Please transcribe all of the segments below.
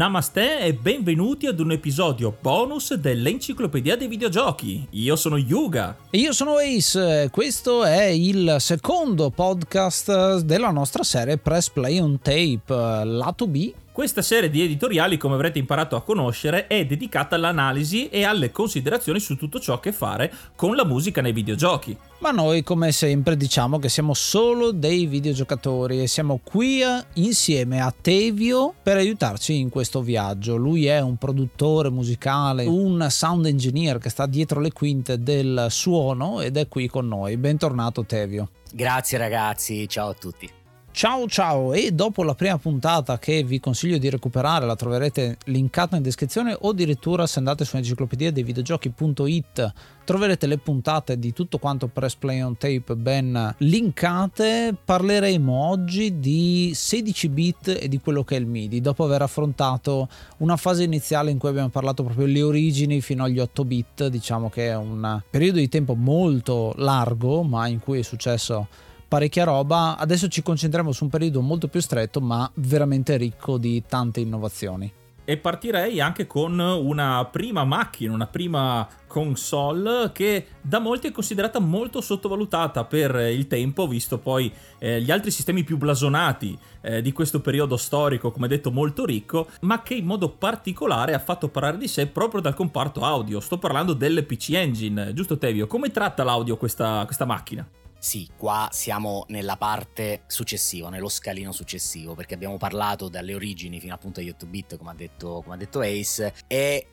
Namaste e benvenuti ad un episodio bonus dell'Enciclopedia dei Videogiochi. Io sono Yuga. E io sono Ace. Questo è il secondo podcast della nostra serie Press Play on Tape, lato B questa serie di editoriali, come avrete imparato a conoscere, è dedicata all'analisi e alle considerazioni su tutto ciò che fare con la musica nei videogiochi. Ma noi, come sempre, diciamo che siamo solo dei videogiocatori e siamo qui insieme a Tevio per aiutarci in questo viaggio. Lui è un produttore musicale, un sound engineer che sta dietro le quinte del suono ed è qui con noi. Bentornato Tevio. Grazie ragazzi, ciao a tutti. Ciao ciao. E dopo la prima puntata che vi consiglio di recuperare la troverete linkata in descrizione o addirittura se andate su enciclopedia dei videogiochi.it troverete le puntate di tutto quanto Press Play on Tape ben linkate. Parleremo oggi di 16 bit e di quello che è il MIDI. Dopo aver affrontato una fase iniziale in cui abbiamo parlato proprio le origini fino agli 8 bit diciamo che è un periodo di tempo molto largo ma in cui è successo parecchia roba. Adesso ci concentriamo su un periodo molto più stretto, ma veramente ricco di tante innovazioni. E partirei anche con una prima macchina, una prima console che da molti è considerata molto sottovalutata per il tempo, visto poi eh, gli altri sistemi più blasonati eh, di questo periodo storico, come detto, molto ricco, ma che in modo particolare ha fatto parlare di sé proprio dal comparto audio. Sto parlando del PC Engine, giusto Tevio? Come tratta l'audio questa, questa macchina? Sì, qua siamo nella parte successiva, nello scalino successivo, perché abbiamo parlato dalle origini fino appunto agli 8 bit, come ha detto, come ha detto Ace, e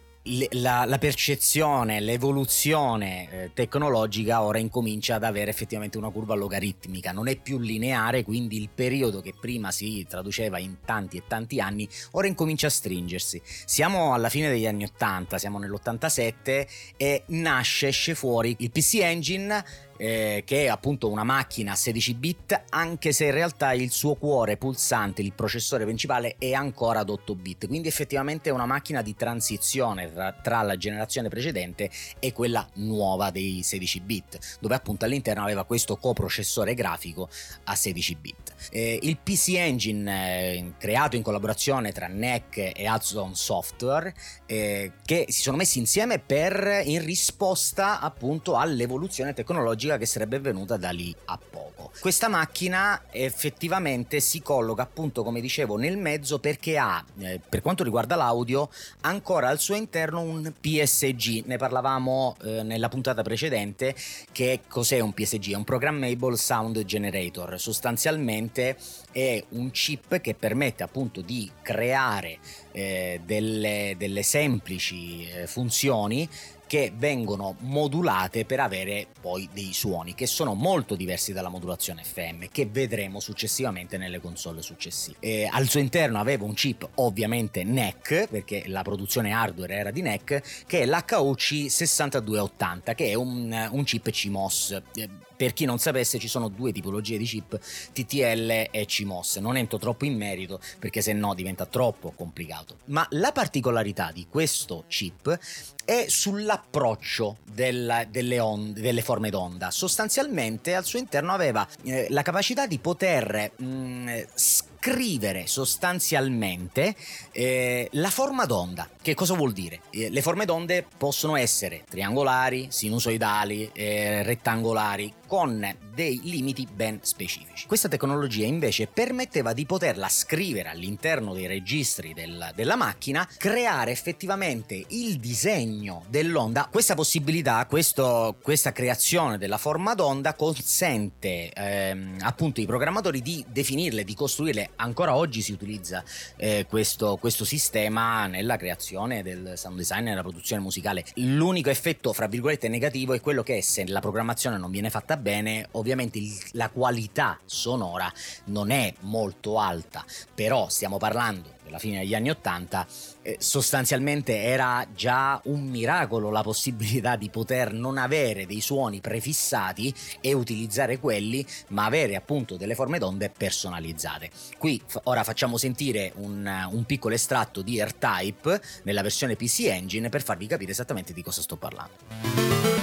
la, la, percezione, l'evoluzione eh, tecnologica ora incomincia ad avere effettivamente una curva logaritmica, non è più lineare, quindi il periodo che prima si traduceva in tanti e tanti anni, ora incomincia a stringersi. Siamo alla fine degli anni 80, siamo nell'87 e nasce, esce fuori il PC Engine eh, che è appunto una macchina a 16 bit, anche se in realtà il suo cuore pulsante, il processore principale, è ancora ad 8 bit. Quindi effettivamente è una macchina di transizione tra, tra la generazione precedente e quella nuova dei 16 bit, dove appunto all'interno aveva questo coprocessore grafico a 16 bit. Eh, il PC Engine eh, creato in collaborazione tra NEC e Hudson Software eh, che si sono messi insieme per in risposta appunto all'evoluzione tecnologica tecnologica che sarebbe venuta da lì a poco. Questa macchina effettivamente si colloca appunto come dicevo nel mezzo perché ha eh, per quanto riguarda l'audio ancora al suo interno un PSG, ne parlavamo eh, nella puntata precedente che cos'è un PSG? È un Programmable Sound Generator, sostanzialmente è un chip che permette appunto di creare eh, delle, delle semplici eh, funzioni che vengono modulate per avere poi dei suoni che sono molto diversi dalla modulazione FM che vedremo successivamente nelle console successive. E al suo interno aveva un chip ovviamente NEC perché la produzione hardware era di NEC che è l'HUC 6280 che è un, un chip CMOS. Per chi non sapesse ci sono due tipologie di chip TTL e CMOS, non entro troppo in merito perché se no diventa troppo complicato. Ma la particolarità di questo chip è sull'approccio della, delle, onde, delle, forme d'onda. Sostanzialmente al suo interno aveva eh, la capacità di poter mh, mm, scrivere sostanzialmente eh, la forma d'onda. Che cosa vuol dire? Eh, le forme d'onde possono essere triangolari, sinusoidali, eh, rettangolari, con dei limiti ben specifici. Questa tecnologia invece permetteva di poterla scrivere all'interno dei registri del, della macchina, creare effettivamente il disegno dell'onda. Questa possibilità, questo, questa creazione della forma d'onda consente ehm, appunto ai programmatori di definirle, di costruirle. Ancora oggi si utilizza eh, questo, questo sistema nella creazione del sound design e nella produzione musicale. L'unico effetto, fra virgolette, negativo è quello che se la programmazione non viene fatta bene, ovviamente il, la qualità sonora non è molto alta, però stiamo parlando della fine degli anni Ottanta, eh, sostanzialmente era già un miracolo la possibilità di poter non avere dei suoni prefissati e utilizzare quelli, ma avere appunto delle forme d'onde personalizzate. Qui f- ora facciamo sentire un, un piccolo estratto di AirType nella versione PC Engine per farvi capire esattamente di cosa sto parlando.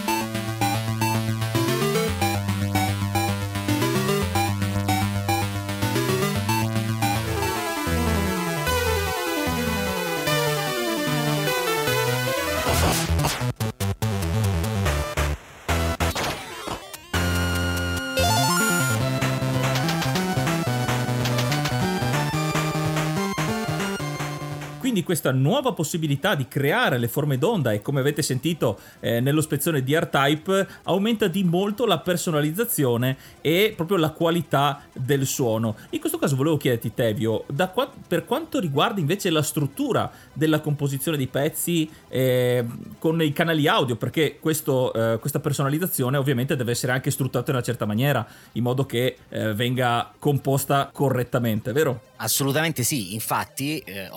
Questa nuova possibilità di creare le forme d'onda e come avete sentito eh, nello spezzone di R-Type aumenta di molto la personalizzazione e proprio la qualità del suono. In questo caso volevo chiederti Tevio, qua- per quanto riguarda invece la struttura della composizione di pezzi eh, con i canali audio, perché questo, eh, questa personalizzazione ovviamente deve essere anche struttata in una certa maniera, in modo che eh, venga composta correttamente, vero? Assolutamente sì, infatti eh,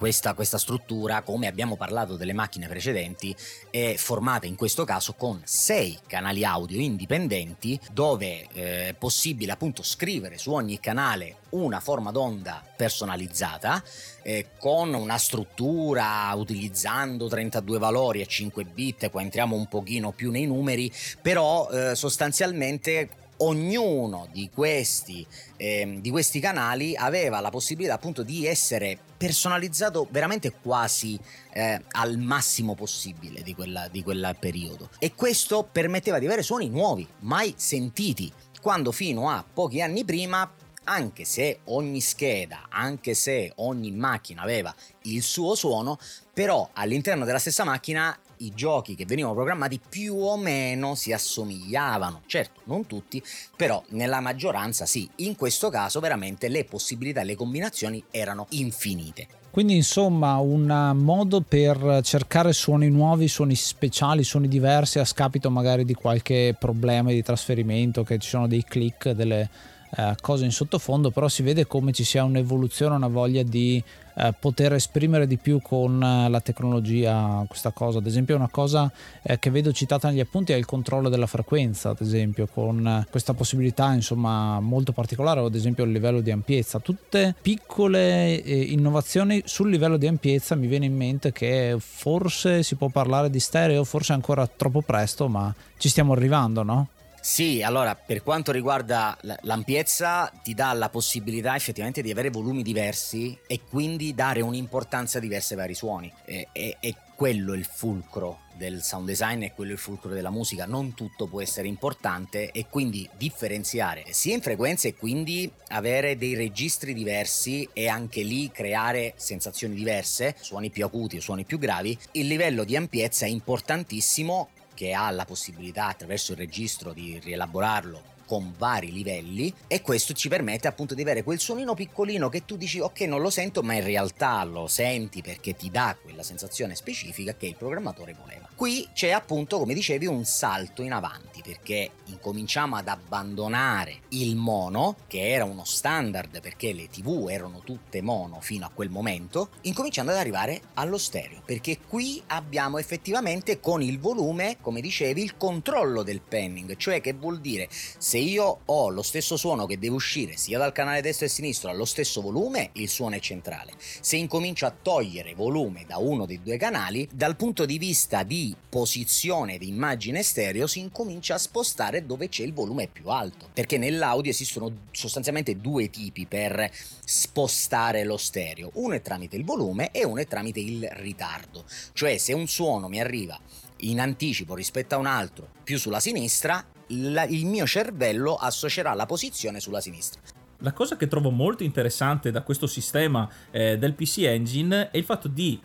questa, questa, struttura, come abbiamo parlato delle macchine precedenti, è formata in questo caso con sei canali audio indipendenti dove eh, è possibile appunto scrivere su ogni canale una forma d'onda personalizzata eh, con una struttura utilizzando 32 valori e 5 bit, qua entriamo un pochino più nei numeri, però eh, sostanzialmente ognuno di questi, eh, di questi, canali aveva la possibilità appunto di essere personalizzato veramente quasi eh, al massimo possibile di, quella, di quel periodo. E questo permetteva di avere suoni nuovi, mai sentiti, quando fino a pochi anni prima anche se ogni scheda, anche se ogni macchina aveva il suo suono, però all'interno della stessa macchina i giochi che venivano programmati più o meno si assomigliavano. Certo, non tutti, però nella maggioranza sì. In questo caso veramente le possibilità e le combinazioni erano infinite. Quindi insomma un modo per cercare suoni nuovi, suoni speciali, suoni diversi a scapito magari di qualche problema di trasferimento, che ci sono dei click, delle eh, cose in sottofondo, però si vede come ci sia un'evoluzione, una voglia di eh, poter esprimere di più con eh, la tecnologia questa cosa. Ad esempio, una cosa eh, che vedo citata negli appunti è il controllo della frequenza, ad esempio, con eh, questa possibilità insomma molto particolare, ad esempio il livello di ampiezza. Tutte piccole eh, innovazioni sul livello di ampiezza mi viene in mente che forse si può parlare di stereo, forse ancora troppo presto, ma ci stiamo arrivando, no? Sì, allora per quanto riguarda l'ampiezza ti dà la possibilità effettivamente di avere volumi diversi e quindi dare un'importanza diversa ai vari suoni. E, e, e quello il fulcro del sound design e quello il fulcro della musica. Non tutto può essere importante e quindi differenziare sia in frequenze e quindi avere dei registri diversi e anche lì creare sensazioni diverse, suoni più acuti o suoni più gravi. Il livello di ampiezza è importantissimo che ha la possibilità attraverso il registro di rielaborarlo con vari livelli e questo ci permette appunto di avere quel suonino piccolino che tu dici ok non lo sento ma in realtà lo senti perché ti dà quella sensazione specifica che il programmatore voleva. Qui c'è appunto come dicevi un salto in avanti perché incominciamo ad abbandonare il mono che era uno standard perché le tv erano tutte mono fino a quel momento incominciando ad arrivare allo stereo. Perché qui abbiamo effettivamente con il volume come dicevi il controllo del penning cioè che vuol dire? Se io ho lo stesso suono che deve uscire sia dal canale destro e sinistro allo stesso volume, il suono è centrale. Se incomincio a togliere volume da uno dei due canali, dal punto di vista di posizione di immagine stereo si incomincia a spostare dove c'è il volume più alto, perché nell'audio esistono sostanzialmente due tipi per spostare lo stereo. Uno è tramite il volume e uno è tramite il ritardo. Cioè se un suono mi arriva in anticipo rispetto a un altro più sulla sinistra, la, il mio cervello associerà la posizione sulla sinistra. La cosa che trovo molto interessante da questo sistema eh, del PC Engine è il fatto di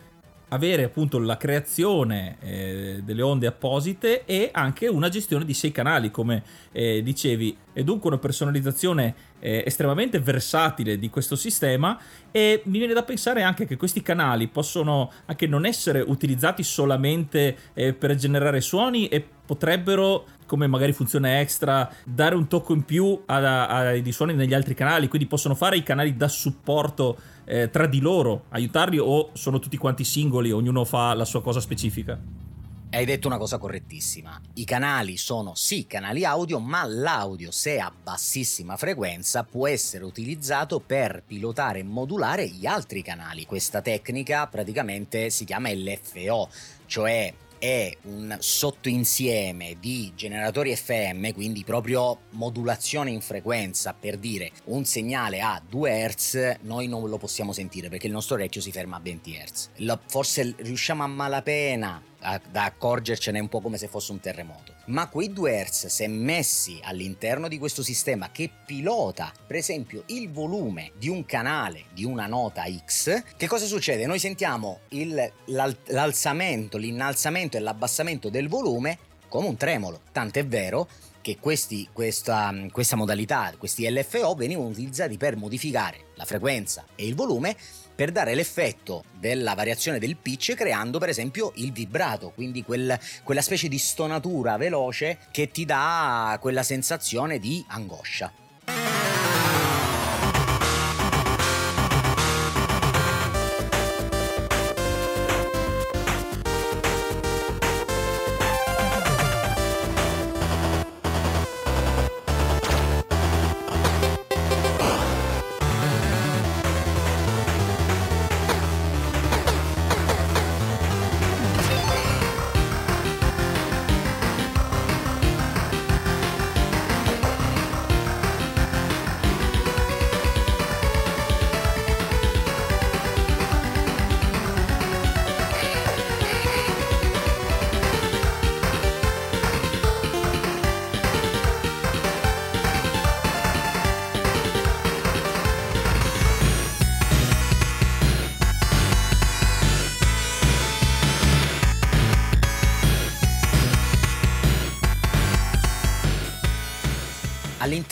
avere appunto la creazione eh, delle onde apposite e anche una gestione di sei canali come eh, dicevi. E dunque una personalizzazione eh, estremamente versatile di questo sistema e mi viene da pensare anche che questi canali possono anche non essere utilizzati solamente eh, per generare suoni e potrebbero come magari funziona extra, dare un tocco in più ai suoni negli altri canali, quindi possono fare i canali da supporto eh, tra di loro, aiutarli o sono tutti quanti singoli, ognuno fa la sua cosa specifica? Hai detto una cosa correttissima. I canali sono sì canali audio, ma l'audio, se a bassissima frequenza, può essere utilizzato per pilotare e modulare gli altri canali. Questa tecnica praticamente si chiama LFO, cioè è un sottoinsieme di generatori FM, quindi proprio modulazione in frequenza, per dire un segnale a 2 Hz, noi non lo possiamo sentire perché il nostro orecchio si ferma a 20 Hz. Forse riusciamo a malapena da accorgercene un po' come se fosse un terremoto. Ma quei due Hz, se messi all'interno di questo sistema che pilota, per esempio, il volume di un canale di una nota X, che cosa succede? Noi sentiamo il, l'alzamento, l'innalzamento e l'abbassamento del volume come un tremolo. Tant'è vero che questi, questa, questa modalità, questi LFO venivano utilizzati per modificare la frequenza e il volume per dare l'effetto della variazione del pitch creando per esempio il vibrato, quindi quel, quella specie di stonatura veloce che ti dà quella sensazione di angoscia.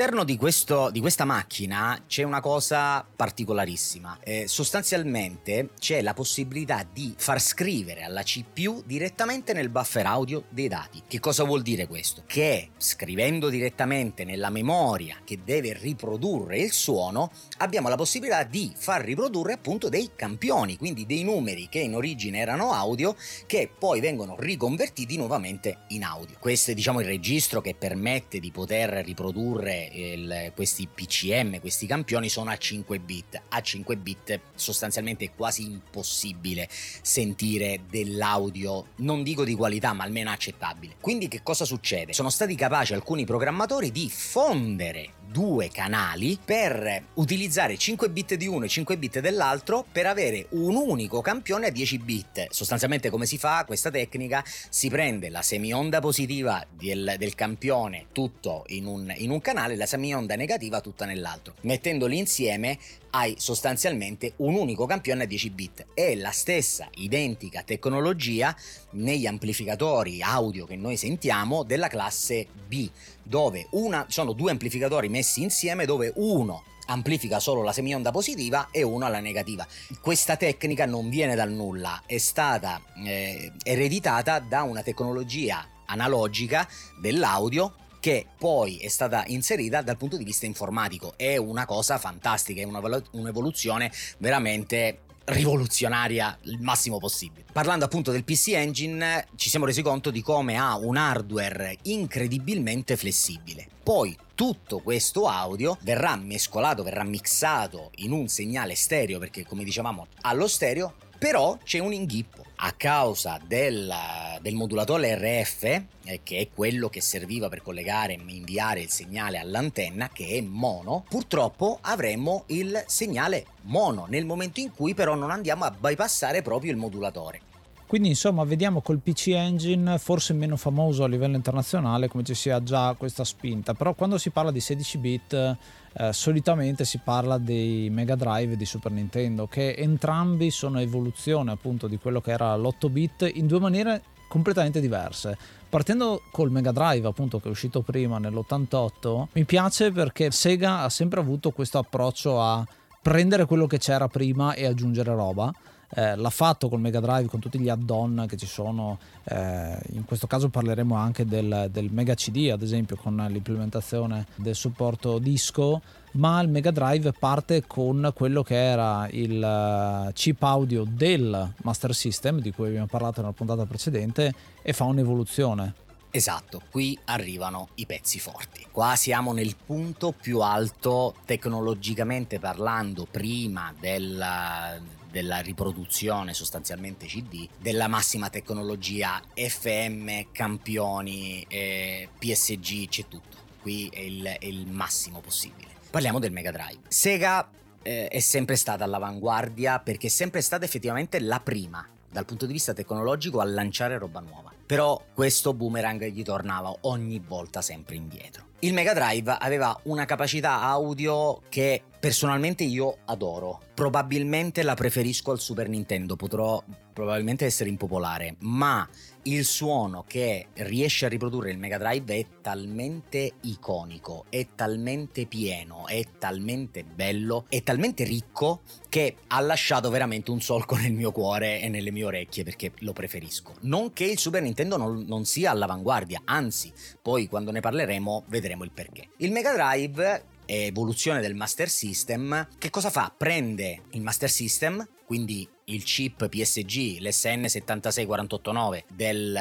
All'interno di, questo, di, questa macchina c'è una cosa particolarissima. Eh, sostanzialmente c'è la possibilità di far scrivere alla CPU direttamente nel buffer audio dei dati. Che cosa vuol dire questo? Che scrivendo direttamente nella memoria che deve riprodurre il suono, abbiamo la possibilità di far riprodurre appunto dei campioni, quindi dei numeri che in origine erano audio, che poi vengono riconvertiti nuovamente in audio. Questo è diciamo il registro che permette di poter riprodurre produrre il, questi PCM, questi campioni, sono a 5 bit. A 5 bit sostanzialmente è quasi impossibile sentire dell'audio, non dico di qualità, ma almeno accettabile. Quindi che cosa succede? Sono stati capaci alcuni programmatori di fondere due canali per utilizzare 5 bit di uno e 5 bit dell'altro per avere un unico campione a 10 bit. Sostanzialmente come si fa questa tecnica? Si prende la semionda positiva del, del campione tutto in un, in un canale la semionda negativa tutta nell'altro. Mettendoli insieme hai sostanzialmente un unico campione a 10 bit. È la stessa identica tecnologia negli amplificatori audio che noi sentiamo della classe B dove una, sono due amplificatori messi insieme dove uno amplifica solo la semionda positiva e uno la negativa. Questa tecnica non viene dal nulla, è stata eh, ereditata da una tecnologia analogica dell'audio che poi è stata inserita dal punto di vista informatico. È una cosa fantastica, è una, un'evoluzione veramente rivoluzionaria il massimo possibile. Parlando appunto del PC Engine, ci siamo resi conto di come ha un hardware incredibilmente flessibile. Poi tutto questo audio verrà mescolato, verrà mixato in un segnale stereo, perché come dicevamo allo stereo, però c'è un inghippo a causa del, del modulatore RF, eh, che è quello che serviva per collegare e inviare il segnale all'antenna, che è mono, purtroppo avremo il segnale mono nel momento in cui però non andiamo a bypassare proprio il modulatore. Quindi insomma vediamo col PC Engine forse meno famoso a livello internazionale come ci sia già questa spinta, però quando si parla di 16 bit eh, solitamente si parla dei Mega Drive di Super Nintendo che entrambi sono evoluzione appunto di quello che era l'8 bit in due maniere completamente diverse. Partendo col Mega Drive, appunto, che è uscito prima nell'88, mi piace perché Sega ha sempre avuto questo approccio a prendere quello che c'era prima e aggiungere roba eh, l'ha fatto col Mega Drive con tutti gli add-on che ci sono eh, in questo caso parleremo anche del, del, Mega CD ad esempio con l'implementazione del supporto disco ma il Mega Drive parte con quello che era il eh, chip audio del Master System di cui abbiamo parlato nella puntata precedente e fa un'evoluzione Esatto, qui arrivano i pezzi forti. Qua siamo nel punto più alto tecnologicamente parlando prima della, della riproduzione sostanzialmente CD, della massima tecnologia FM, campioni, eh, PSG, c'è tutto. Qui è il, è il, massimo possibile. Parliamo del Mega Drive. Sega eh, è sempre stata all'avanguardia perché è sempre stata effettivamente la prima dal punto di vista tecnologico a lanciare roba nuova. Però questo boomerang gli tornava ogni volta sempre indietro. Il Mega Drive aveva una capacità audio che personalmente io adoro. Probabilmente la preferisco al Super Nintendo, potrò probabilmente essere impopolare, ma il suono che riesce a riprodurre il Mega Drive è talmente iconico, è talmente pieno, è talmente bello, è talmente ricco che ha lasciato veramente un solco nel mio cuore e nelle mie orecchie perché lo preferisco. Non che il Super Nintendo non, non sia all'avanguardia, anzi, poi quando ne parleremo vedremo il perché. Il Mega Drive evoluzione del Master System, che cosa fa? Prende il Master System, quindi il chip PSG, l'SN76489 del,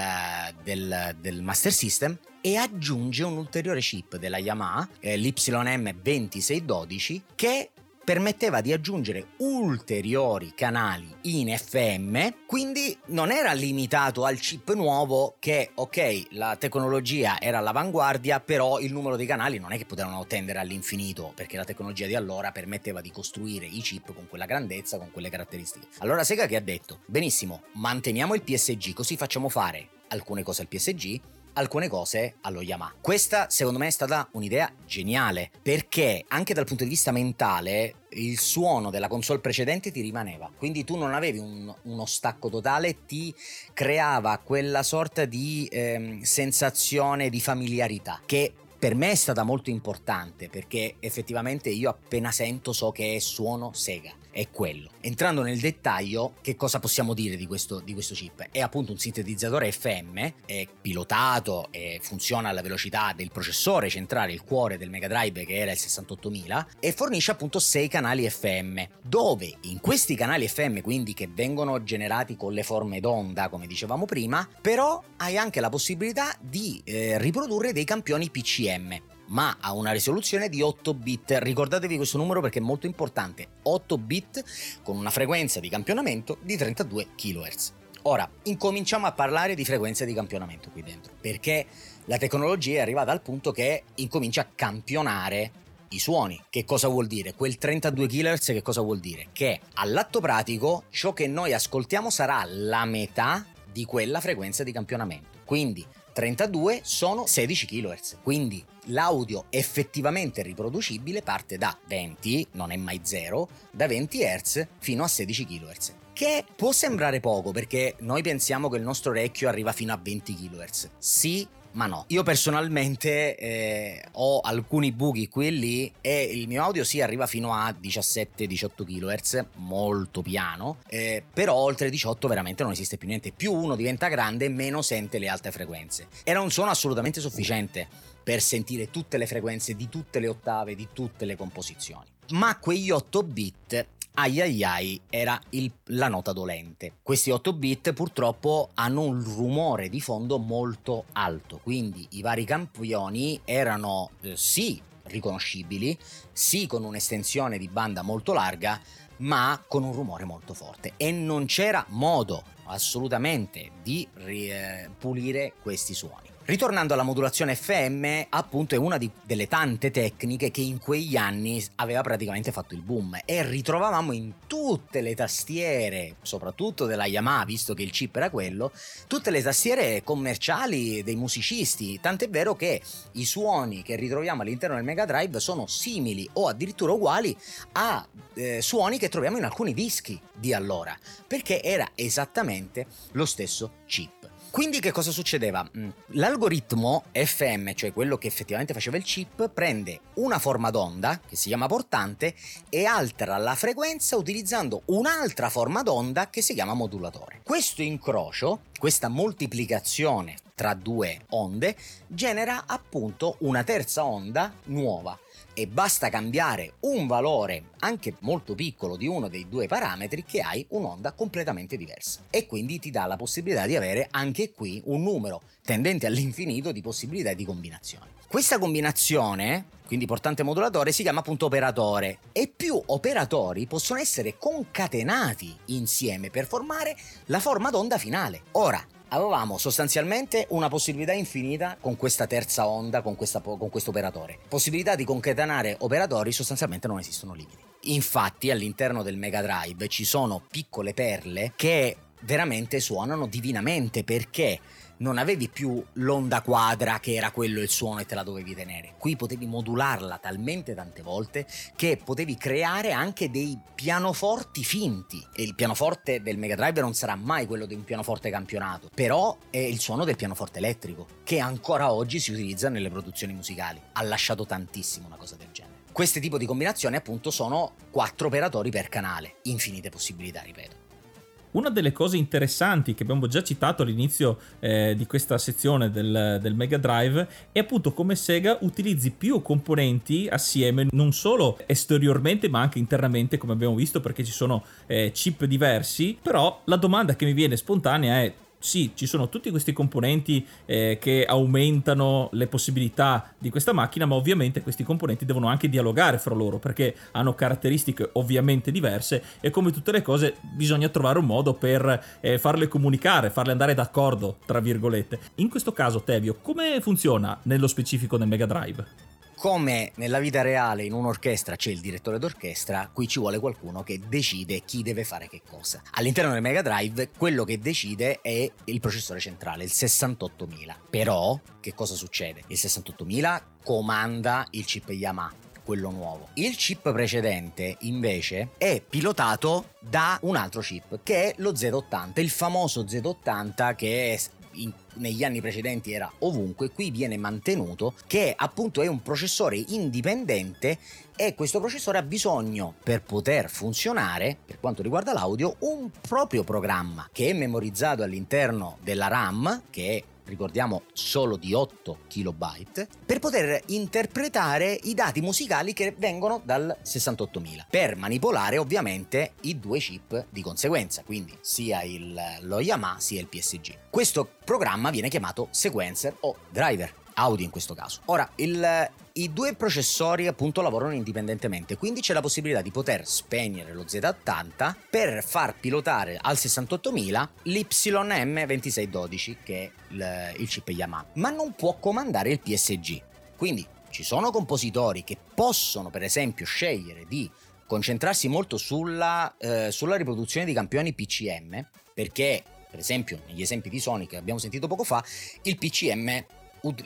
del, del Master System, e aggiunge un ulteriore chip della Yamaha, eh, l'YM2612, che permetteva di aggiungere ulteriori canali in FM, quindi non era limitato al chip nuovo che, ok, la tecnologia era all'avanguardia, però il numero di canali non è che potevano tendere all'infinito, perché la tecnologia di allora permetteva di costruire i chip con quella grandezza, con quelle caratteristiche. Allora Sega che ha detto, benissimo, manteniamo il PSG, così facciamo fare alcune cose al PSG, alcune cose allo Yamaha. Questa secondo me è stata un'idea geniale perché anche dal punto di vista mentale il suono della console precedente ti rimaneva, quindi tu non avevi un, uno stacco totale, ti creava quella sorta di ehm, sensazione di familiarità che per me è stata molto importante perché effettivamente io appena sento so che è suono Sega è quello. Entrando nel dettaglio, che cosa possiamo dire di questo, di questo chip? È appunto un sintetizzatore FM, è pilotato e funziona alla velocità del processore centrale, il cuore del Mega Drive che era il 68000, e fornisce appunto 6 canali FM, dove in questi canali FM, quindi che vengono generati con le forme d'onda, come dicevamo prima, però hai anche la possibilità di eh, riprodurre dei campioni PCM ma ha una risoluzione di 8 bit. Ricordatevi questo numero perché è molto importante. 8 bit con una frequenza di campionamento di 32 kHz. Ora, incominciamo a parlare di frequenza di campionamento qui dentro, perché la tecnologia è arrivata al punto che incomincia a campionare i suoni. Che cosa vuol dire? Quel 32 kHz che cosa vuol dire? Che all'atto pratico ciò che noi ascoltiamo sarà la metà di quella frequenza di campionamento. Quindi 32 sono 16 kHz. Quindi l'audio effettivamente riproducibile parte da 20, non è mai zero, da 20 Hz fino a 16 kHz. Che può sembrare poco perché noi pensiamo che il nostro orecchio arriva fino a 20 kHz. Sì, ma no. Io personalmente eh, ho alcuni buchi qui e lì e il mio audio sì arriva fino a 17-18 kHz, molto piano, eh, però oltre 18 veramente non esiste più niente. Più uno diventa grande, meno sente le alte frequenze. Era un suono assolutamente sufficiente per sentire tutte le frequenze di tutte le ottave, di tutte le composizioni. Ma quegli 8 bit ai ai ai era il, la nota dolente. Questi 8 bit purtroppo hanno un rumore di fondo molto alto, quindi i vari campioni erano eh, sì riconoscibili, sì con un'estensione di banda molto larga, ma con un rumore molto forte e non c'era modo assolutamente di eh, pulire questi suoni. Ritornando alla modulazione FM, appunto è una di, delle tante tecniche che in quegli anni aveva praticamente fatto il boom e ritrovavamo in tutte le tastiere, soprattutto della Yamaha, visto che il chip era quello, tutte le tastiere commerciali dei musicisti, tant'è vero che i suoni che ritroviamo all'interno del Mega Drive sono simili o addirittura uguali a eh, suoni che troviamo in alcuni dischi di allora, perché era esattamente lo stesso chip. Quindi che cosa succedeva? Mm, l'algoritmo FM, cioè quello che effettivamente faceva il chip, prende una forma d'onda, che si chiama portante, e altera la frequenza utilizzando un'altra forma d'onda che si chiama modulatore. Questo incrocio, questa moltiplicazione tra due onde, genera appunto una terza onda nuova e basta cambiare un valore anche molto piccolo di uno dei due parametri che hai un'onda completamente diversa e quindi ti dà la possibilità di avere anche qui un numero tendente all'infinito di possibilità di combinazioni. Questa combinazione, quindi portante modulatore, si chiama appunto operatore e più operatori possono essere concatenati insieme per formare la forma d'onda finale. Ora, avevamo sostanzialmente una possibilità infinita con questa terza onda, con, questo operatore. Possibilità di concatenare operatori sostanzialmente non esistono limiti. Infatti all'interno del Mega Drive ci sono piccole perle che veramente suonano divinamente perché non avevi più l'onda quadra che era quello il suono e te la dovevi tenere. Qui potevi modularla talmente tante volte che potevi creare anche dei pianoforti finti. E il pianoforte del Mega Drive non sarà mai quello di un pianoforte campionato, però è il suono del pianoforte elettrico, che ancora oggi si utilizza nelle produzioni musicali. Ha lasciato tantissimo una cosa del genere. Questi tipi di combinazioni appunto sono quattro operatori per canale, infinite possibilità, ripeto. Una delle cose interessanti che abbiamo già citato all'inizio eh, di questa sezione del, del, Mega Drive è appunto come Sega utilizzi più componenti assieme, non solo esteriormente ma anche internamente, come abbiamo visto, perché ci sono eh, chip diversi. Però la domanda che mi viene spontanea è sì, ci sono tutti questi componenti eh, che aumentano le possibilità di questa macchina, ma ovviamente questi componenti devono anche dialogare fra loro perché hanno caratteristiche ovviamente diverse e come tutte le cose bisogna trovare un modo per eh, farle comunicare, farle andare d'accordo, tra virgolette. In questo caso, Tevio, come funziona nello specifico nel Mega Drive? Come nella vita reale in un'orchestra c'è il direttore d'orchestra, qui ci vuole qualcuno che decide chi deve fare che cosa. All'interno del Mega Drive quello che decide è il processore centrale, il 68000. Però che cosa succede? Il 68000 comanda il chip Yamaha quello nuovo. Il chip precedente invece è pilotato da un altro chip che è lo Z80, il famoso Z80 che è in, negli anni precedenti era ovunque, qui viene mantenuto, che appunto è un processore indipendente e questo processore ha bisogno per poter funzionare, per quanto riguarda l'audio, un proprio programma che è memorizzato all'interno della RAM, che è ricordiamo solo di 8 KB, per poter interpretare i dati musicali che vengono dal 68000, per manipolare ovviamente i due chip di conseguenza, quindi sia il, lo Yamaha sia il PSG. Questo programma viene chiamato sequencer o driver audio in questo caso. Ora, il, i due processori appunto lavorano indipendentemente, quindi c'è la possibilità di poter spegnere lo Z80 per far pilotare al 68000 l'YM2612 che è il, chip Yamaha, ma non può comandare il PSG. Quindi ci sono compositori che possono per esempio scegliere di concentrarsi molto sulla, eh, sulla riproduzione di campioni PCM perché per esempio negli esempi di Sony che abbiamo sentito poco fa il PCM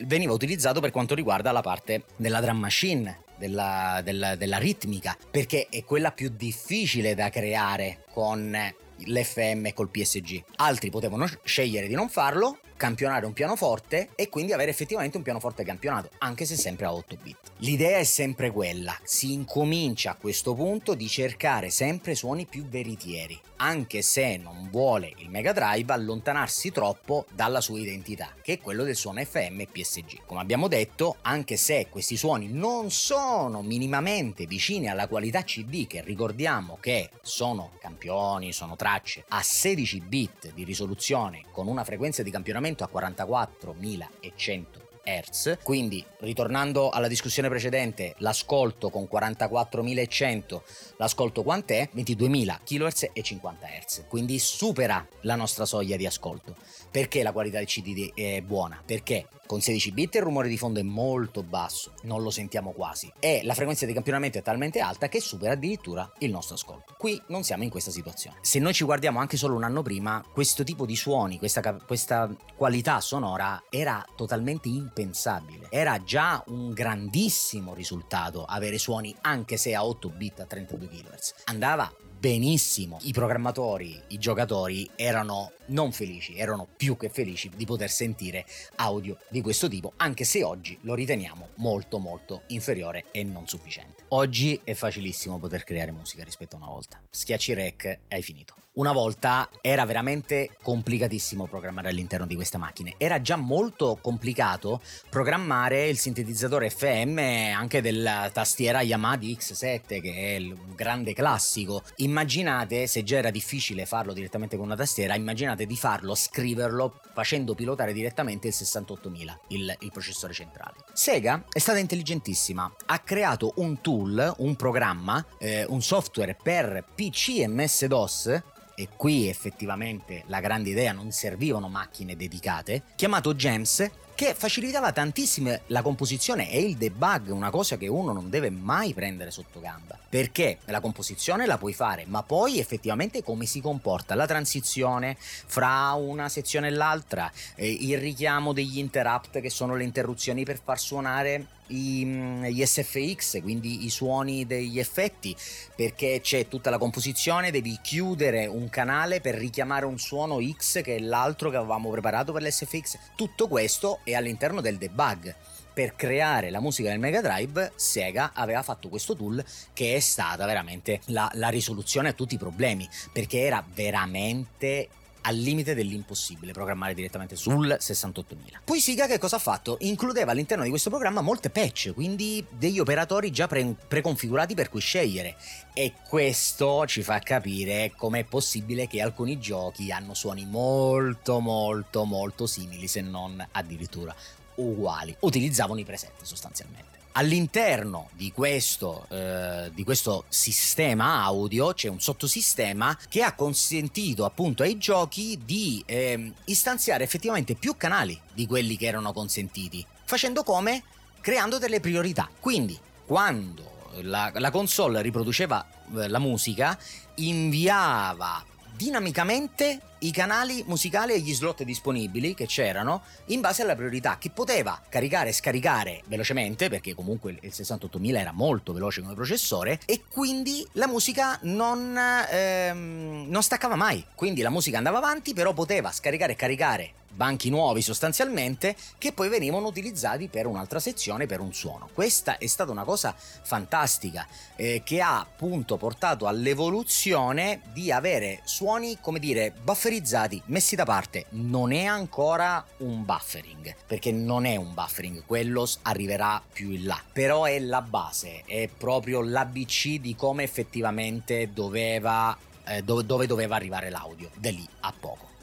veniva utilizzato per quanto riguarda la parte della drum machine, della, della, della ritmica, perché è quella più difficile da creare con l'FM col PSG. Altri potevano scegliere di non farlo campionare un pianoforte e quindi avere effettivamente un pianoforte campionato, anche se sempre a 8 bit. L'idea è sempre quella, si incomincia a questo punto di cercare sempre suoni più veritieri, anche se non vuole il Mega Drive allontanarsi troppo dalla sua identità, che è quello del suono FM e PSG. Come abbiamo detto, anche se questi suoni non sono minimamente vicini alla qualità CD, che ricordiamo che sono campioni, sono tracce a 16 bit di risoluzione con una frequenza di campionamento a 44.100 Hz. Quindi, ritornando alla discussione precedente, l'ascolto con 44.100, l'ascolto quant'è? 22.000 kHz e 50 Hz. Quindi supera la nostra soglia di ascolto. Perché la qualità del CD è buona? Perché con 16 bit il rumore di fondo è molto basso, non lo sentiamo quasi, e la frequenza di campionamento è talmente alta che supera addirittura il nostro ascolto. Qui non siamo in questa situazione. Se noi ci guardiamo anche solo un anno prima, questo tipo di suoni, questa, questa qualità sonora era totalmente impensabile. Era già un grandissimo risultato avere suoni anche se a 8 bit a 32 kHz. Andava benissimo. I programmatori, i giocatori erano non felici, erano più che felici di poter sentire audio di questo tipo, anche se oggi lo riteniamo molto molto inferiore e non sufficiente. Oggi è facilissimo poter creare musica rispetto a una volta. Schiacci rec e hai finito. Una volta era veramente complicatissimo programmare all'interno di queste macchine. Era già molto complicato programmare il sintetizzatore FM anche della tastiera Yamaha X7, che è il grande classico. Immaginate, se già era difficile farlo direttamente con una tastiera, immaginate di farlo, scriverlo facendo pilotare direttamente il 68000, il, il processore centrale. Sega è stata intelligentissima, ha creato un tool, un programma, eh, un software per PC e MS-DOS e qui effettivamente la grande idea non servivano macchine dedicate, chiamato Gems che facilitava tantissimo la composizione e il debug, una cosa che uno non deve mai prendere sotto gamba. Perché la composizione la puoi fare, ma poi effettivamente come si comporta la transizione fra una sezione e l'altra, eh, il richiamo degli interrupt che sono le interruzioni per far suonare mm, gli SFX, quindi i suoni degli effetti, perché c'è tutta la composizione, devi chiudere un canale per richiamare un suono X che è l'altro che avevamo preparato per l'SFX. Tutto questo è all'interno del debug. Per creare la musica del Mega Drive, Sega aveva fatto questo tool che è stata veramente la, la risoluzione a tutti i problemi, perché era veramente al limite dell'impossibile programmare direttamente sul 68000. Poi Siga che cosa ha fatto? Includeva all'interno di questo programma molte patch, quindi degli operatori già pre- preconfigurati per cui scegliere e questo ci fa capire com'è possibile che alcuni giochi hanno suoni molto molto molto simili se non addirittura uguali. Utilizzavano i preset sostanzialmente. All'interno di questo, eh, di questo, sistema audio c'è un sottosistema che ha consentito appunto ai giochi di eh, istanziare effettivamente più canali di quelli che erano consentiti, facendo come? Creando delle priorità. Quindi quando la, la console riproduceva eh, la musica, inviava dinamicamente i canali musicali e gli slot disponibili che c'erano in base alla priorità. Che poteva caricare e scaricare velocemente perché comunque il 68000 era molto veloce come processore e quindi la musica non, ehm, non staccava mai. Quindi la musica andava avanti però poteva scaricare e caricare banchi nuovi sostanzialmente che poi venivano utilizzati per un'altra sezione per un suono. Questa è stata una cosa fantastica eh, che ha appunto portato all'evoluzione di avere suoni come dire buffer bufferizzati, messi da parte, non è ancora un buffering, perché non è un buffering, quello arriverà più in là, però è la base, è proprio l'ABC di come effettivamente doveva, eh, dove doveva arrivare l'audio, da lì a poco.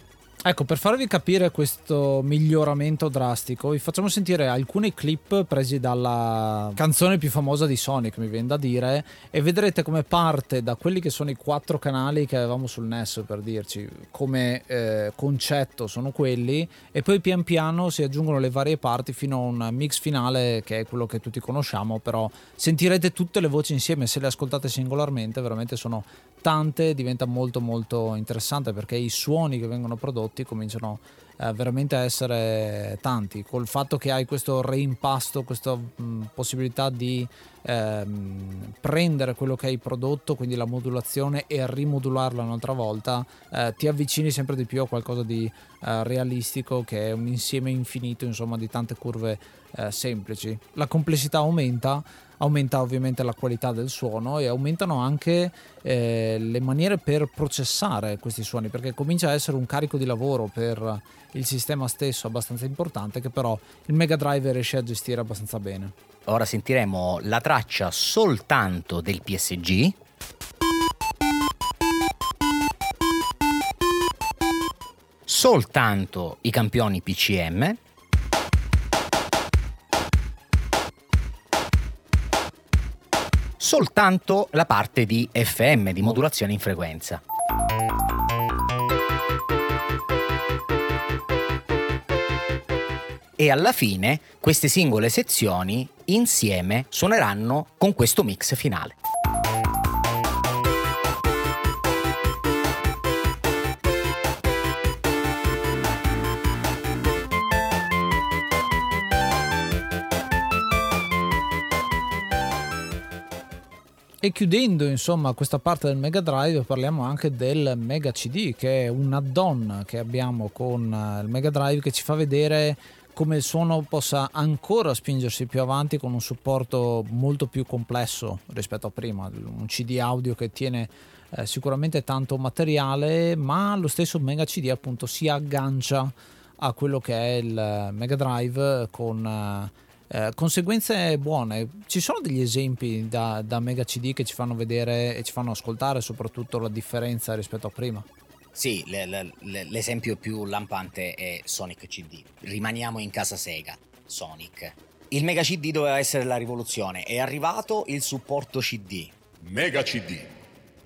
Ecco, per farvi capire questo miglioramento drastico, vi facciamo sentire alcuni clip presi dalla canzone più famosa di Sonic, mi viene da dire, e vedrete come parte da quelli che sono i quattro canali che avevamo sul NES, per dirci, come eh, concetto sono quelli, e poi pian piano si aggiungono le varie parti fino a un mix finale che è quello che tutti conosciamo, però sentirete tutte le voci insieme, se le ascoltate singolarmente veramente sono tante, diventa molto molto interessante perché i suoni che vengono prodotti prodotti cominciano eh, veramente a essere tanti. Col fatto che hai questo reimpasto, questa mh, possibilità di ehm, prendere quello che hai prodotto, quindi la modulazione, e rimodularla un'altra volta, eh, ti avvicini sempre di più a qualcosa di eh, realistico che è un insieme infinito insomma, di tante curve eh, semplici. La complessità aumenta, aumenta ovviamente la qualità del suono e aumentano anche eh, le maniere per processare questi suoni perché comincia a essere un carico di lavoro per il sistema stesso abbastanza importante che però il Mega Drive riesce a gestire abbastanza bene. Ora sentiremo la traccia soltanto del PSG. Soltanto i campioni PCM. Soltanto la parte di FM, di modulazione in frequenza. e alla fine queste singole sezioni insieme suoneranno con questo mix finale. E chiudendo insomma questa parte del Mega Drive parliamo anche del Mega CD che è un add-on che abbiamo con eh, il Mega Drive che ci fa vedere come il suono possa ancora spingersi più avanti con un supporto molto più complesso rispetto a prima, un CD audio che tiene eh, sicuramente tanto materiale, ma lo stesso Mega CD appunto si aggancia a quello che è il Mega Drive con eh, conseguenze buone. Ci sono degli esempi da, da Mega CD che ci fanno vedere e ci fanno ascoltare soprattutto la differenza rispetto a prima? Sì, le, le, l'esempio più lampante è Sonic CD. Rimaniamo in casa Sega, Sonic. Il Mega CD doveva essere la rivoluzione. È arrivato il supporto CD. Mega CD.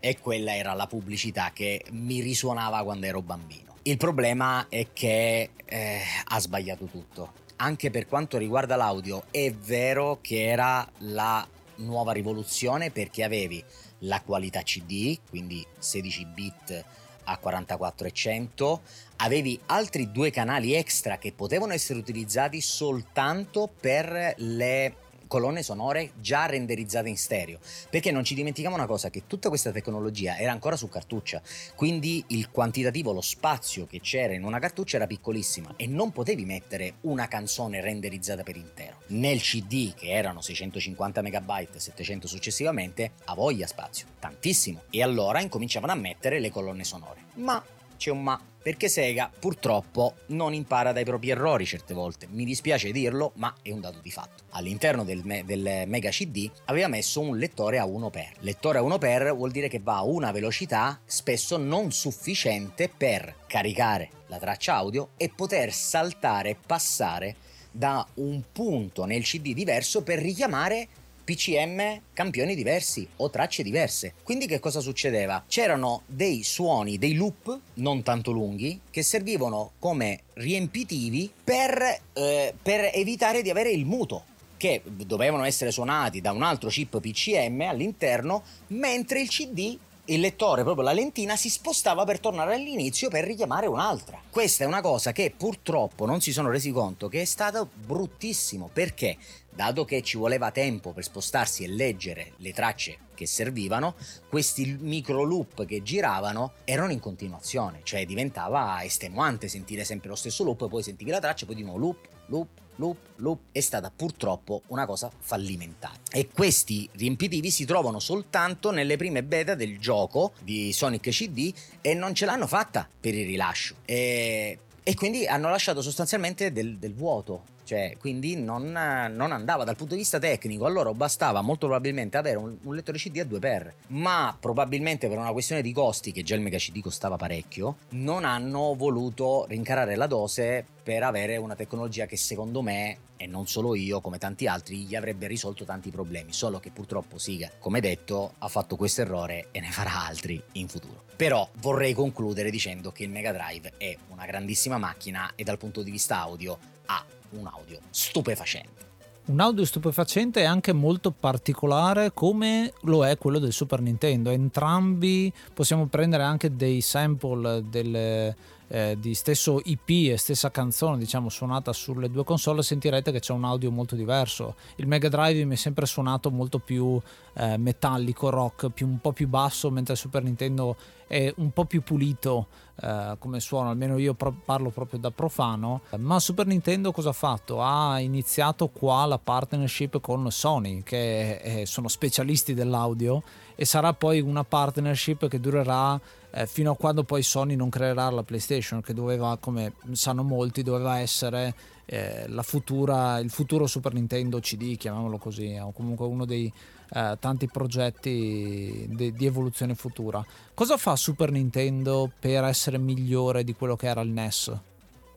E quella era la pubblicità che mi risuonava quando ero bambino. Il problema è che eh, ha sbagliato tutto. Anche per quanto riguarda l'audio, è vero che era la nuova rivoluzione perché avevi la qualità CD, quindi 16 bit a 44 e 100, avevi altri due canali extra che potevano essere utilizzati soltanto per le colonne sonore già renderizzate in stereo. Perché non ci dimentichiamo una cosa, che tutta questa tecnologia era ancora su cartuccia, quindi il quantitativo, lo spazio che c'era in una cartuccia era piccolissima e non potevi mettere una canzone renderizzata per intero. Nel CD, che erano 650 MB, 700 successivamente, a voglia spazio, tantissimo. E allora incominciavano a mettere le colonne sonore. Ma c'è un ma, perché Sega purtroppo non impara dai propri errori certe volte. Mi dispiace dirlo, ma è un dato di fatto. All'interno del, me- del Mega CD aveva messo un lettore a 1x. Lettore a 1x vuol dire che va a una velocità spesso non sufficiente per caricare la traccia audio e poter saltare e passare da un punto nel CD diverso per richiamare PCM campioni diversi o tracce diverse. Quindi che cosa succedeva? C'erano dei suoni, dei loop non tanto lunghi che servivano come riempitivi per, eh, per evitare di avere il muto che dovevano essere suonati da un altro chip PCM all'interno, mentre il CD il lettore, proprio la lentina, si spostava per tornare all'inizio per richiamare un'altra. Questa è una cosa che purtroppo non si sono resi conto che è stato bruttissimo perché dato che ci voleva tempo per spostarsi e leggere le tracce che servivano, questi micro loop che giravano erano in continuazione, cioè diventava estenuante sentire sempre lo stesso loop, poi sentivi la traccia, poi di nuovo loop, loop, loop, loop, è stata purtroppo una cosa fallimentare. E questi riempitivi si trovano soltanto nelle prime beta del gioco di Sonic CD e non ce l'hanno fatta per il rilascio. E, e quindi hanno lasciato sostanzialmente del, del vuoto cioè, quindi non, non, andava dal punto di vista tecnico. A loro bastava molto probabilmente avere un, un lettore CD a 2x, ma probabilmente per una questione di costi, che già il Mega CD costava parecchio, non hanno voluto rincarare la dose per avere una tecnologia che secondo me, e non solo io, come tanti altri, gli avrebbe risolto tanti problemi. Solo che purtroppo Siga, come detto, ha fatto questo errore e ne farà altri in futuro. Però vorrei concludere dicendo che il Mega Drive è una grandissima macchina e dal punto di vista audio ha un audio stupefacente. Un audio stupefacente e anche molto particolare come lo è quello del Super Nintendo. Entrambi possiamo prendere anche dei sample delle, eh, di stesso IP e stessa canzone diciamo suonata sulle due console sentirete che c'è un audio molto diverso. Il Mega Drive mi è sempre suonato molto più eh, metallico rock più, un po' più basso mentre il Super Nintendo è un po' più pulito eh, come suono. Almeno io pro- parlo proprio da profano. Ma Super Nintendo cosa ha fatto? ha iniziato qua la partnership con Sony che eh, sono specialisti dell'audio e sarà poi una partnership che durerà eh, fino a quando poi Sony non creerà la PlayStation, che doveva, come sanno molti, doveva essere eh, futura, il futuro Super Nintendo CD, chiamiamolo così, o comunque uno dei eh, tanti progetti de- di evoluzione futura. Cosa fa Super Nintendo per essere migliore di quello che era il NES?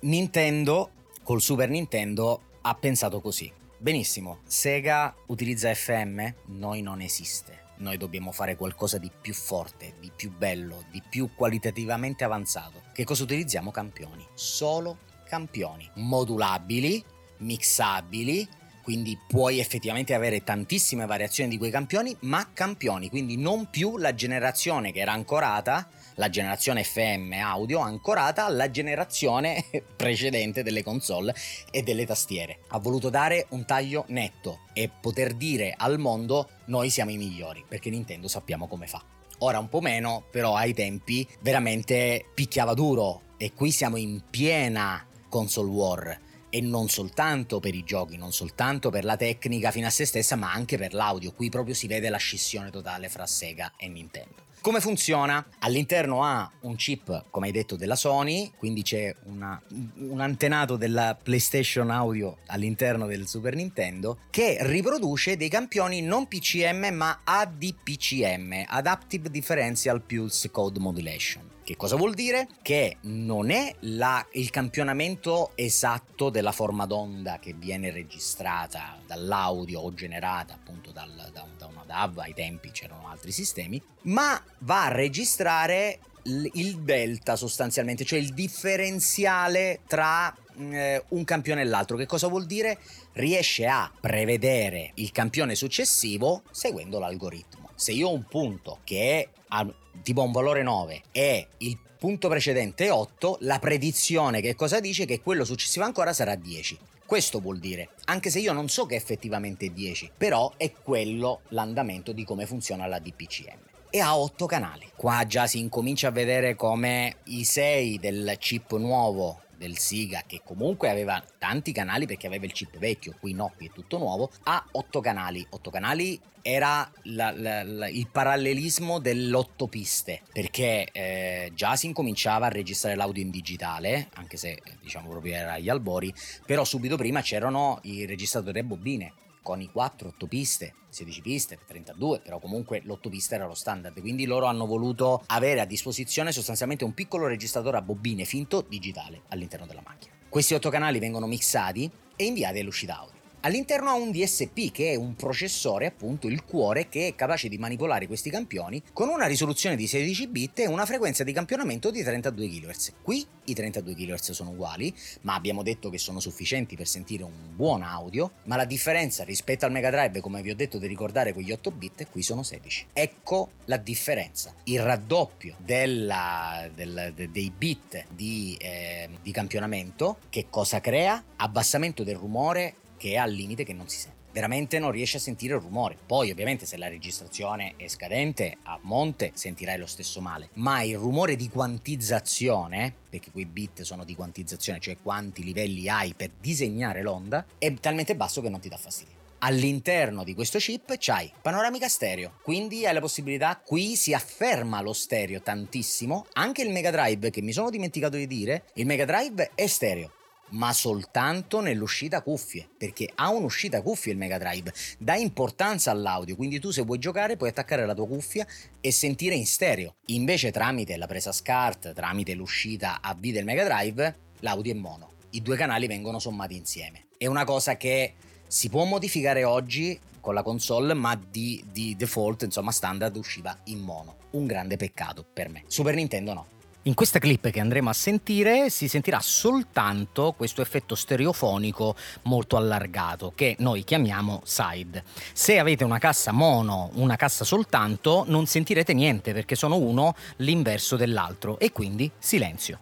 Nintendo, col Super Nintendo, ha pensato così. Benissimo, Sega utilizza FM? Noi non esiste noi dobbiamo fare qualcosa di più forte, di più bello, di più qualitativamente avanzato. Che cosa utilizziamo? Campioni. Solo campioni. Modulabili, mixabili, quindi puoi effettivamente avere tantissime variazioni di quei campioni, ma campioni, quindi non più la generazione che era ancorata la generazione FM audio ancorata alla generazione precedente delle console e delle tastiere. Ha voluto dare un taglio netto e poter dire al mondo noi siamo i migliori, perché Nintendo sappiamo come fa. Ora un po' meno, però ai tempi veramente picchiava duro e qui siamo in piena console war e non soltanto per i giochi, non soltanto per la tecnica fino a se stessa, ma anche per l'audio. Qui proprio si vede la scissione totale fra Sega e Nintendo. Come funziona? All'interno ha un chip, come hai detto, della Sony, quindi c'è una, un antenato della PlayStation Audio all'interno del Super Nintendo che riproduce dei campioni non PCM ma ADPCM, Adaptive Differential Pulse Code Modulation. Che cosa vuol dire? Che non è la, il campionamento esatto della forma d'onda che viene registrata dall'audio o generata appunto dal, da, una DAV, ai tempi c'erano altri sistemi, ma va a registrare il delta sostanzialmente, cioè il differenziale tra eh, un campione e l'altro. Che cosa vuol dire? Riesce a prevedere il campione successivo seguendo l'algoritmo. Se io ho un punto che è tipo un valore 9 e il punto precedente è 8, la predizione che cosa dice? Che quello successivo ancora sarà 10. Questo vuol dire, anche se io non so che effettivamente è 10, però è quello l'andamento di come funziona la DPCM e ha 8 canali. Qua già si incomincia a vedere come i 6 del chip nuovo del Siga, che comunque aveva tanti canali perché aveva il chip vecchio, qui no, qui è tutto nuovo, ha 8 canali. 8 canali era la, la, la, il parallelismo dell'otto piste perché eh, già si incominciava a registrare l'audio in digitale anche se diciamo proprio era agli albori però subito prima c'erano i registratori a bobine con i 4, 8 piste, 16 piste, 32, però comunque l'8 piste era lo standard, quindi loro hanno voluto avere a disposizione sostanzialmente un piccolo registratore a bobine finto digitale all'interno della macchina. Questi 8 canali vengono mixati e inviati all'uscita audio. All'interno ha un DSP che è un processore, appunto il cuore, che è capace di manipolare questi campioni con una risoluzione di 16 bit e una frequenza di campionamento di 32 kHz. Qui i 32 kHz sono uguali, ma abbiamo detto che sono sufficienti per sentire un buon audio, ma la differenza rispetto al Mega Drive, come vi ho detto di ricordare quegli 8 bit, qui sono 16. Ecco la differenza. Il raddoppio della, del, de, dei bit di, eh, di campionamento, che cosa crea? Abbassamento del rumore che è al limite che non si sente. Veramente non riesci a sentire il rumore. Poi, ovviamente, se la registrazione è scadente a monte, sentirai lo stesso male. Ma il rumore di quantizzazione, perché quei bit sono di quantizzazione, cioè quanti livelli hai per disegnare l'onda, è talmente basso che non ti dà fastidio all'interno di questo chip c'hai panoramica stereo, quindi hai la possibilità, qui si afferma lo stereo tantissimo, anche il Mega Drive che mi sono dimenticato di dire, il Mega Drive è stereo, ma soltanto nell'uscita cuffie, perché ha un'uscita cuffie il Mega Drive, dà importanza all'audio, quindi tu se vuoi giocare puoi attaccare la tua cuffia e sentire in stereo. Invece tramite la presa SCART, tramite l'uscita AV del Mega Drive, l'audio è mono. I due canali vengono sommati insieme. È una cosa che si può modificare oggi con la console, ma di, di default, insomma, standard usciva in mono. Un grande peccato per me. Super Nintendo no. In questa clip che andremo a sentire si sentirà soltanto questo effetto stereofonico molto allargato che noi chiamiamo side. Se avete una cassa mono, una cassa soltanto, non sentirete niente perché sono uno l'inverso dell'altro e quindi silenzio.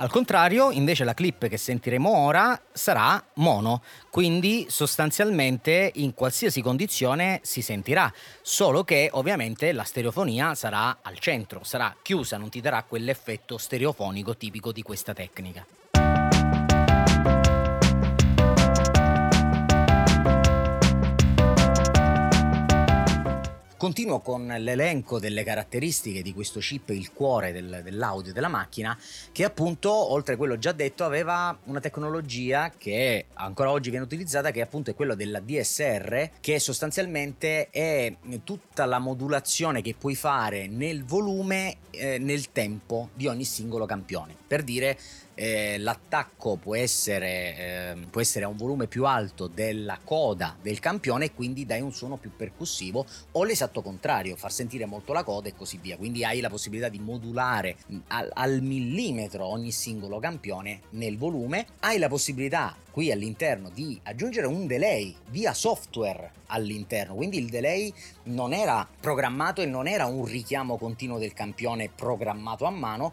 Al contrario, invece la clip che sentiremo ora sarà mono, quindi sostanzialmente in qualsiasi condizione si sentirà, solo che ovviamente la stereofonia sarà al centro, sarà chiusa, non ti darà quell'effetto stereofonico tipico di questa tecnica. Continuo con l'elenco delle caratteristiche di questo chip, il cuore del, dell'audio della macchina, che appunto, oltre a quello già detto, aveva una tecnologia che ancora oggi viene utilizzata, che appunto è quella della DSR, che sostanzialmente è tutta la modulazione che puoi fare nel volume, eh, nel tempo di ogni singolo campione. Per dire, eh, l'attacco può essere, eh, può essere, a un volume più alto della coda del campione e quindi dai un suono più percussivo o l'esatto contrario, far sentire molto la coda e così via. Quindi hai la possibilità di modulare al, al millimetro ogni singolo campione nel volume, hai la possibilità qui all'interno di aggiungere un delay via software all'interno, quindi il delay non era programmato e non era un richiamo continuo del campione programmato a mano,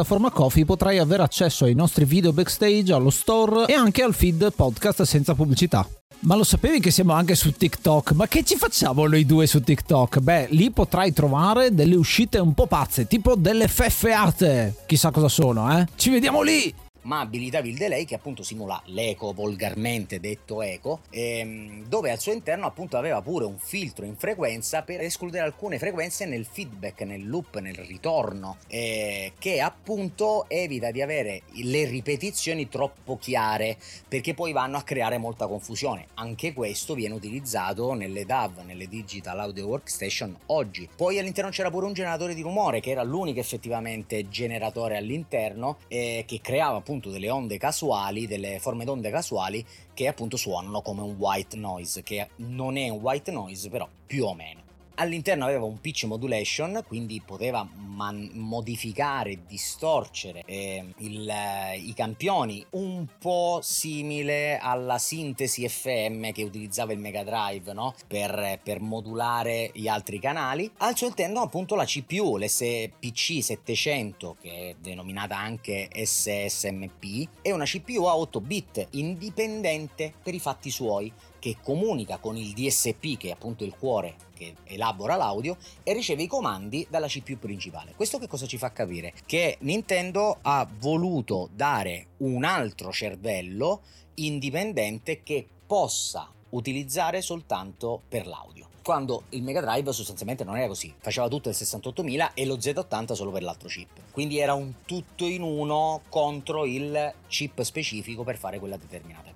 Coffee potrai avere accesso ai nostri video backstage, allo store e anche al feed podcast senza pubblicità. Ma lo sapevi che siamo anche su TikTok? Ma che ci facciamo noi due su TikTok? Beh, lì potrai trovare delle uscite un po' pazze, tipo delle feffeate. Chissà cosa sono, eh? Ci vediamo lì! Ma abilitavi il delay che appunto simula l'eco, volgarmente detto eco, ehm, dove al suo interno appunto aveva pure un filtro in frequenza per escludere alcune frequenze nel feedback, nel loop, nel ritorno, eh, che appunto evita di avere le ripetizioni troppo chiare perché poi vanno a creare molta confusione. Anche questo viene utilizzato nelle DAV, nelle Digital Audio Workstation oggi. Poi all'interno c'era pure un generatore di rumore che era l'unico effettivamente generatore all'interno eh, che creava appunto appunto delle onde casuali, delle forme d'onde casuali che appunto suonano come un white noise, che non è un white noise però più o meno. All'interno aveva un pitch modulation, quindi poteva man- modificare, distorcere eh, il, eh, i campioni, un po' simile alla sintesi FM che utilizzava il Mega Drive no? per, per, modulare gli altri canali. Al suo interno appunto la CPU, l'SPC 700 che è denominata anche SSMP, è una CPU a 8 bit indipendente per i fatti suoi che comunica con il DSP che è appunto il cuore che elabora l'audio e riceve i comandi dalla CPU principale. Questo che cosa ci fa capire? Che Nintendo ha voluto dare un altro cervello indipendente che possa utilizzare soltanto per l'audio. Quando il Mega Drive sostanzialmente non era così, faceva tutto il 68000 e lo Z80 solo per l'altro chip. Quindi era un tutto in uno contro il chip specifico per fare quella determinata.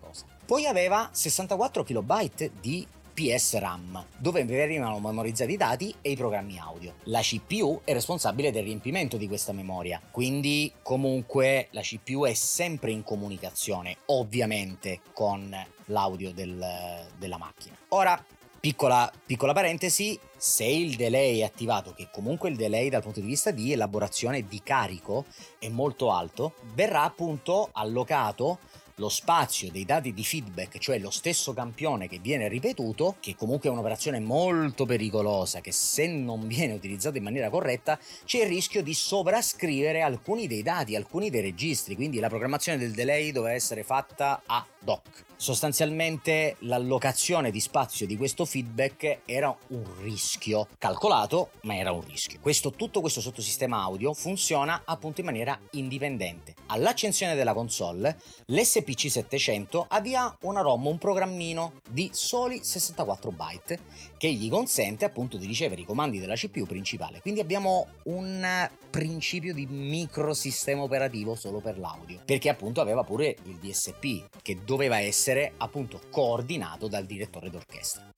Poi aveva 64 KB di PS RAM, dove venivano memorizzati i dati e i programmi audio. La CPU è responsabile del riempimento di questa memoria, quindi comunque la CPU è sempre in comunicazione, ovviamente, con l'audio del, della macchina. Ora, Piccola, piccola, parentesi, se il delay è attivato, che comunque il delay dal punto di vista di elaborazione di carico è molto alto, verrà appunto allocato lo spazio dei dati di feedback, cioè lo stesso campione che viene ripetuto, che comunque è un'operazione molto pericolosa, che se non viene utilizzato in maniera corretta c'è il rischio di sovrascrivere alcuni dei dati, alcuni dei registri, quindi la programmazione del delay doveva essere fatta a doc. Sostanzialmente l'allocazione di spazio di questo feedback era un rischio calcolato, ma era un rischio. Questo, tutto questo sottosistema audio funziona appunto in maniera indipendente. All'accensione della console, l'SPC 700 avvia una ROM, un programmino di soli 64 byte che gli consente appunto di ricevere i comandi della CPU principale. Quindi abbiamo un principio di microsistema operativo solo per l'audio, perché appunto aveva pure il DSP che doveva essere appunto coordinato dal direttore d'orchestra.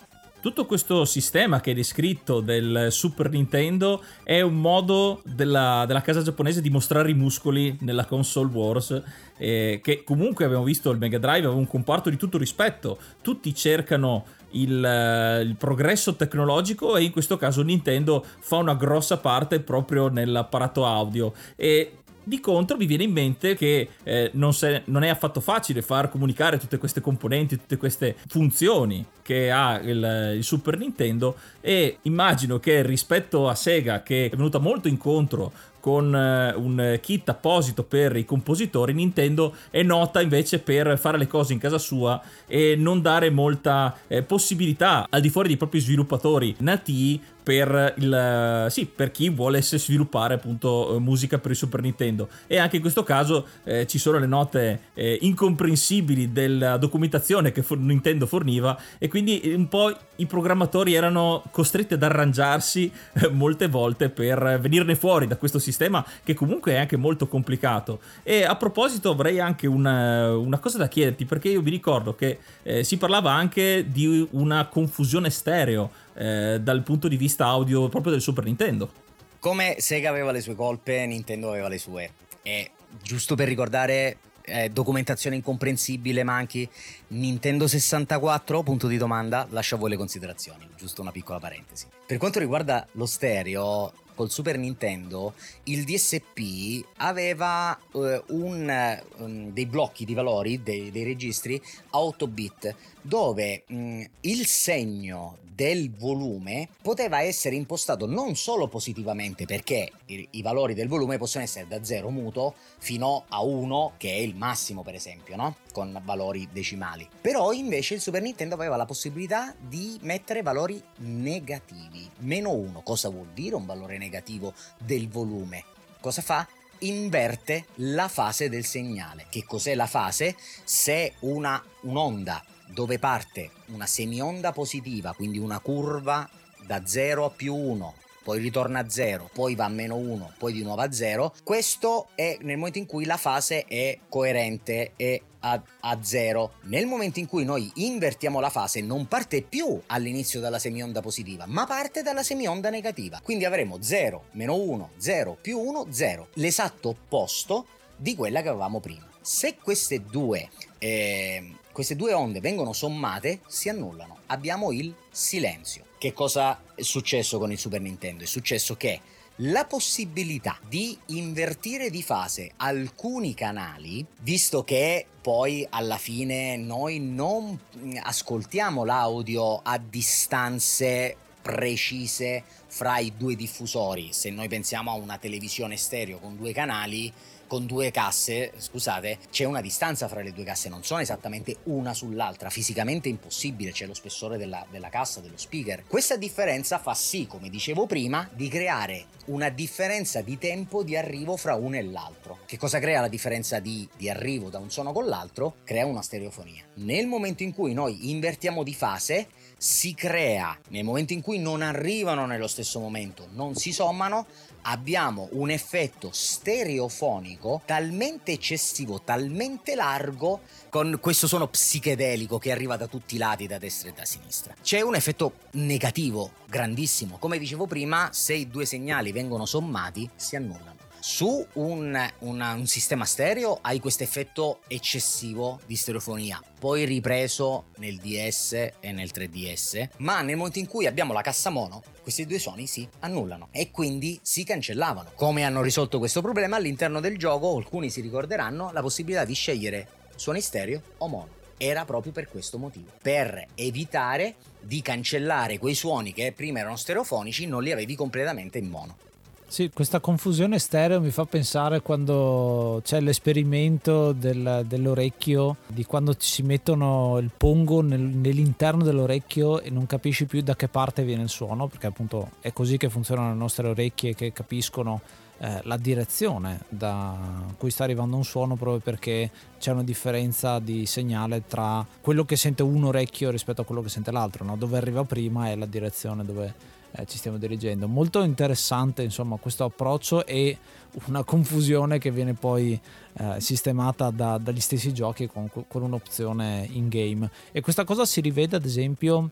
Tutto questo sistema che hai descritto del Super Nintendo è un modo della, della casa giapponese di mostrare i muscoli nella console wars eh, che comunque abbiamo visto il Mega Drive aveva un comparto di tutto rispetto. Tutti cercano il, eh, il, progresso tecnologico e in questo caso Nintendo fa una grossa parte proprio nell'apparato audio. E di contro mi viene in mente che eh, non, se, non, è affatto facile far comunicare tutte queste componenti, tutte queste funzioni che ha il, il, Super Nintendo e immagino che rispetto a Sega che è venuta molto incontro con eh, un kit apposito per i compositori, Nintendo è nota invece per fare le cose in casa sua e non dare molta eh, possibilità al di fuori dei propri sviluppatori nati per, il, sì, per chi vuole sviluppare appunto eh, musica per il Super Nintendo. E anche in questo caso eh, ci sono le note eh, incomprensibili della documentazione che for- Nintendo forniva e quindi un po' i programmatori erano costretti ad arrangiarsi eh, molte volte per venirne fuori da questo sistema che comunque è anche molto complicato. E a proposito avrei anche una, una cosa da chiederti perché io vi ricordo che eh, si parlava anche di una confusione stereo eh, dal punto di vista audio proprio del Super Nintendo. Come Sega aveva le sue colpe, Nintendo aveva le sue. E giusto per ricordare, eh, documentazione incomprensibile, manchi. Nintendo 64, punto di domanda, lascia a voi le considerazioni, giusto una piccola parentesi. Per quanto riguarda lo stereo, col Super Nintendo il DSP aveva uh, un, um, dei blocchi di valori, dei, dei registri a 8 bit, dove um, il segno del volume poteva essere impostato non solo positivamente perché i, i, valori del volume possono essere da 0 muto fino a 1 che è il massimo per esempio, no? con valori decimali. Però invece il Super Nintendo aveva la possibilità di mettere valori negativi. Meno 1 cosa vuol dire un valore negativo? del volume. Cosa fa? Inverte la fase del segnale. Che cos'è la fase? Se una, un'onda dove parte una semionda positiva, quindi una curva da 0 a più 1, poi ritorna a 0, poi va a meno 1, poi di nuovo a 0, questo è nel momento in cui la fase è coerente e a, a zero. Nel momento in cui noi invertiamo la fase non parte più all'inizio dalla semionda positiva, ma parte dalla semionda negativa. Quindi avremo 0, meno 1, 0, più 1, 0. L'esatto opposto di quella che avevamo prima. Se queste due, eh, queste due onde vengono sommate, si annullano. Abbiamo il silenzio. Che cosa è successo con il Super Nintendo? È successo che la possibilità di invertire di fase alcuni canali, visto che poi alla fine noi non ascoltiamo l'audio a distanze precise fra i due diffusori, se noi pensiamo a una televisione stereo con due canali, con due casse, scusate, c'è una distanza fra le due casse, non sono esattamente una sull'altra, fisicamente impossibile, c'è lo spessore della, della cassa, dello speaker. Questa differenza fa sì, come dicevo prima, di creare una differenza di tempo di arrivo fra uno e l'altro. Che cosa crea la differenza di, di arrivo da un suono con l'altro? Crea una stereofonia. Nel momento in cui noi invertiamo di fase, si crea, nel momento in cui non arrivano nello stesso momento, non si sommano, abbiamo un effetto stereofonico talmente eccessivo, talmente largo, con questo suono psichedelico che arriva da tutti i lati, da destra e da sinistra. C'è un effetto negativo, grandissimo. Come dicevo prima, se i due segnali vengono sommati, si annullano. Su un, una, un sistema stereo hai questo effetto eccessivo di stereofonia, poi ripreso nel DS e nel 3DS, ma nel momento in cui abbiamo la cassa mono, questi due suoni si annullano e quindi si cancellavano. Come hanno risolto questo problema? All'interno del gioco, alcuni si ricorderanno la possibilità di scegliere suoni stereo o mono. Era proprio per questo motivo, per evitare di cancellare quei suoni che prima erano stereofonici, non li avevi completamente in mono. Sì, questa confusione stereo mi fa pensare quando c'è l'esperimento del, dell'orecchio, di quando si mettono il pongo nel, nell'interno dell'orecchio e non capisci più da che parte viene il suono, perché appunto è così che funzionano le nostre orecchie che capiscono eh, la direzione da cui sta arrivando un suono proprio perché c'è una differenza di segnale tra quello che sente un orecchio rispetto a quello che sente l'altro, no? dove arriva prima è la direzione dove eh, ci stiamo dirigendo. Molto interessante insomma questo approccio e una confusione che viene poi eh, sistemata da, dagli stessi giochi con, con un'opzione in game. E questa cosa si rivede ad esempio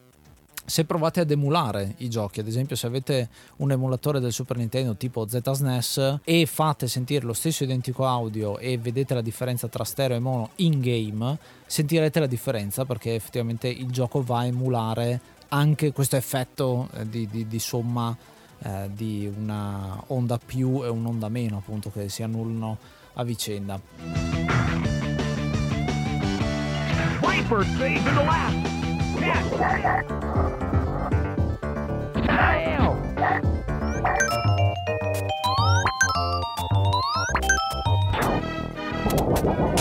se provate ad emulare i giochi, ad esempio se avete un emulatore del Super Nintendo tipo ZSNES e fate sentire lo stesso identico audio e vedete la differenza tra stereo e mono in game, sentirete la differenza perché effettivamente il gioco va a emulare anche questo effetto eh, di, di, di somma eh, di una onda più e un'onda meno appunto che si annullano a vicenda. Viper save. Yes.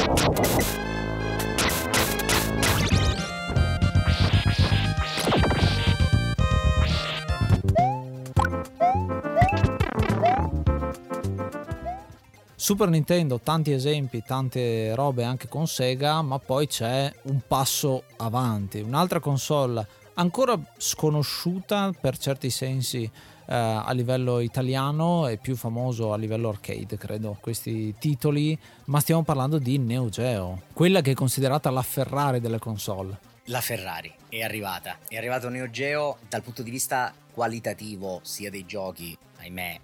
Super Nintendo, tanti esempi, tante robe anche con Sega, ma poi c'è un passo avanti, un'altra console ancora sconosciuta per certi sensi eh, a livello italiano e più famoso a livello arcade, credo, questi titoli, ma stiamo parlando di Neo Geo, quella che è considerata la Ferrari delle console. La Ferrari è arrivata, è arrivato Neo Geo dal punto di vista qualitativo sia dei giochi, ahimè,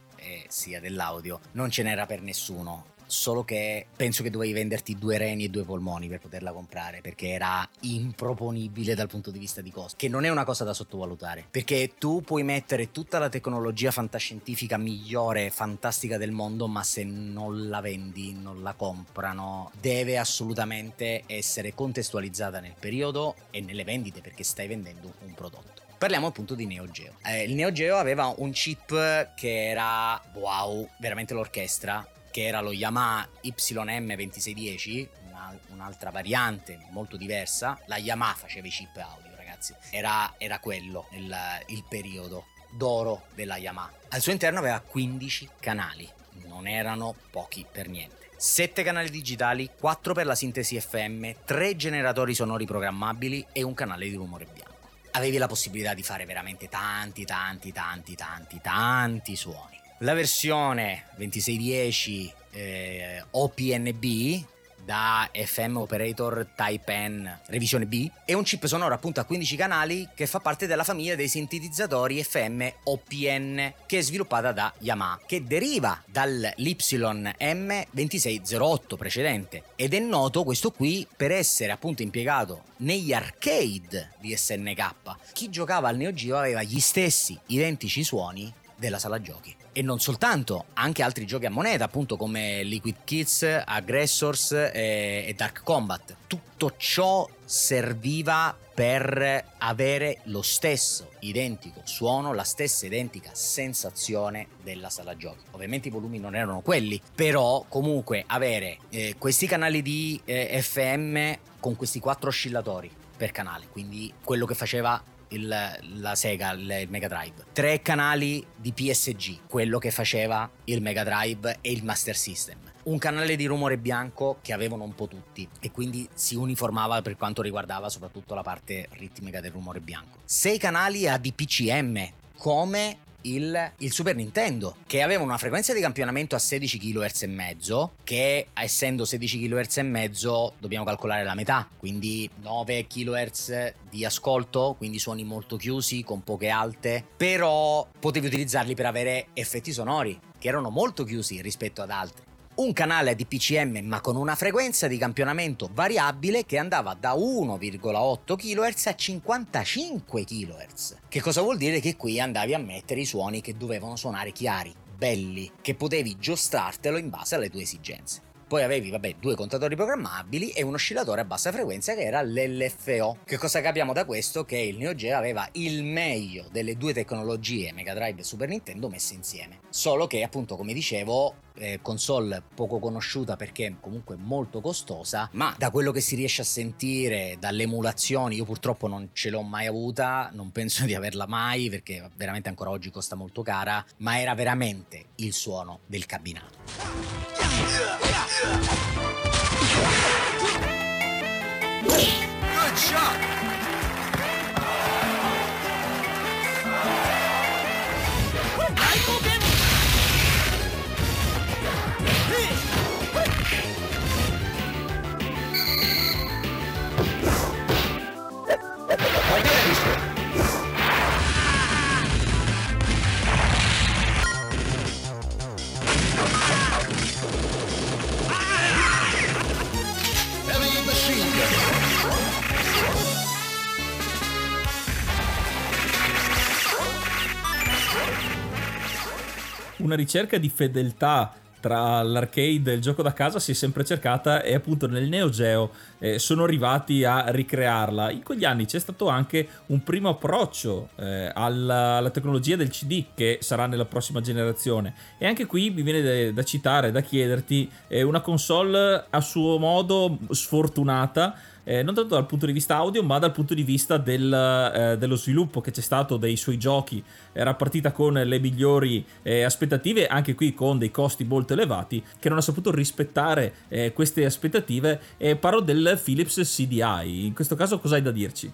sia dell'audio, non ce n'era per nessuno. Solo che penso che dovevi venderti due reni e due polmoni per poterla comprare perché era improponibile dal punto di vista di costo che non è una cosa da sottovalutare. Perché tu puoi mettere tutta la tecnologia fantascientifica migliore fantastica del mondo ma se non la vendi non la comprano. Deve assolutamente essere contestualizzata nel periodo e nelle vendite perché stai vendendo un prodotto Parliamo appunto di Neo Geo. Eh, il Neo Geo aveva un chip che era wow, veramente l'orchestra che era lo Yamaha YM2610, una, un'altra variante molto diversa. La Yamaha faceva i chip audio, ragazzi. Era, era quello il, il periodo d'oro della Yamaha. Al suo interno aveva 15 canali, non erano pochi per niente. 7 canali digitali, 4 per la sintesi FM, 3 generatori sonori programmabili e un canale di rumore bianco. Avevi la possibilità di fare veramente tanti, tanti, tanti, tanti, tanti suoni. La versione 2610 eh, OPNB da FM Operator Type N revisione B è un chip sonoro appunto a 15 canali che fa parte della famiglia dei sintetizzatori FM OPN che è sviluppata da Yamaha che deriva dall'YM2608 precedente. Ed è noto questo qui per essere appunto impiegato negli arcade di SNK chi giocava al Neo Geo aveva gli stessi identici suoni della sala giochi e non soltanto, anche altri giochi a moneta, appunto come Liquid Kids, Aggressors e, e Dark Combat. Tutto ciò serviva per avere lo stesso identico suono, la stessa identica sensazione della sala giochi. Ovviamente i volumi non erano quelli, però comunque avere eh, questi canali di eh, FM con questi quattro oscillatori per canale, quindi quello che faceva il, la Sega, il, Mega Drive. Tre canali di PSG, quello che faceva il Mega Drive e il Master System. Un canale di rumore bianco che avevano un po' tutti e quindi si uniformava per quanto riguardava soprattutto la parte ritmica del rumore bianco. Sei canali a DPCM come il, il, Super Nintendo, che aveva una frequenza di campionamento a 16 kHz e mezzo, che essendo 16 kHz e mezzo dobbiamo calcolare la metà, quindi 9 kHz di ascolto, quindi suoni molto chiusi, con poche alte, però potevi utilizzarli per avere effetti sonori, che erano molto chiusi rispetto ad altri un canale di PCM ma con una frequenza di campionamento variabile che andava da 1,8 kHz a 55 kHz. Che cosa vuol dire? Che qui andavi a mettere i suoni che dovevano suonare chiari, belli, che potevi giostrartelo in base alle tue esigenze. Poi avevi, vabbè, due contatori programmabili e un oscillatore a bassa frequenza che era l'LFO. Che cosa capiamo da questo? Che il Neo Geo aveva il meglio delle due tecnologie Mega Drive e Super Nintendo messe insieme. Solo che, appunto, come dicevo, eh, console poco conosciuta perché comunque molto costosa, ma da quello che si riesce a sentire dalle emulazioni, io purtroppo non ce l'ho mai avuta, non penso di averla mai perché veramente ancora oggi costa molto cara, ma era veramente il suono del cabinato. Good shot! Una ricerca di fedeltà tra l'arcade e il gioco da casa si è sempre cercata e appunto nel Neo Geo eh, sono arrivati a ricrearla. In quegli anni c'è stato anche un primo approccio eh, alla, alla, tecnologia del CD che sarà nella prossima generazione e anche qui mi viene da, da citare, da chiederti eh, una console a suo modo sfortunata eh, non tanto dal punto di vista audio, ma dal punto di vista del, eh, dello sviluppo che c'è stato dei suoi giochi. Era partita con le migliori eh, aspettative, anche qui con dei costi molto elevati, che non ha saputo rispettare eh, queste aspettative. Parlo del Philips CDI. In questo caso, cosa hai da dirci?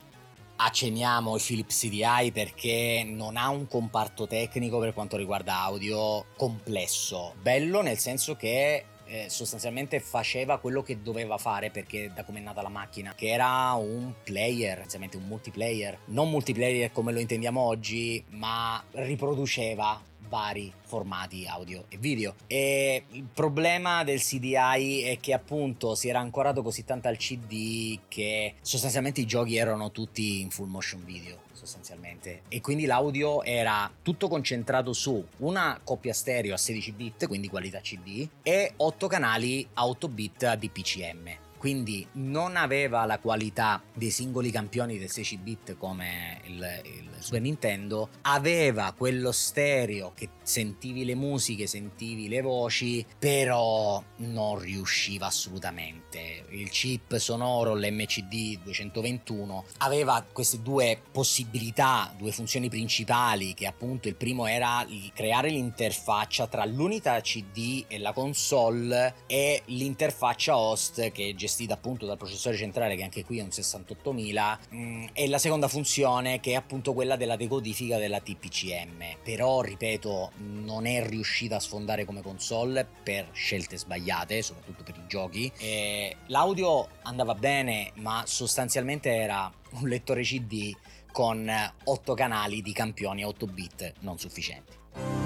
accenniamo il Philips CDI perché non ha un comparto tecnico per quanto riguarda audio complesso. Bello nel senso che eh, sostanzialmente faceva quello che doveva fare perché da come è nata la macchina, che era un player, essenzialmente un multiplayer, non multiplayer come lo intendiamo oggi, ma riproduceva vari formati audio e video. E il problema del CDI è che appunto si era ancorato così tanto al CD che sostanzialmente i giochi erano tutti in full motion video sostanzialmente. E quindi l'audio era tutto concentrato su una coppia stereo a 16 bit quindi qualità CD e 8 canali a 8 bit a DPCM quindi non aveva la qualità dei singoli campioni del 16 bit come il, il, Super Nintendo, aveva quello stereo che sentivi le musiche, sentivi le voci, però non riusciva assolutamente. Il chip sonoro, l'MCD 221, aveva queste due possibilità, due funzioni principali, che appunto il primo era creare l'interfaccia tra l'unità CD e la console e l'interfaccia host che gestiva gestita appunto dal processore centrale che anche qui è un 68000 mm, e la seconda funzione che è appunto quella della decodifica della TPCM però ripeto non è riuscita a sfondare come console per scelte sbagliate soprattutto per i giochi. E l'audio andava bene ma sostanzialmente era un lettore CD con 8 canali di campioni a 8 bit non sufficienti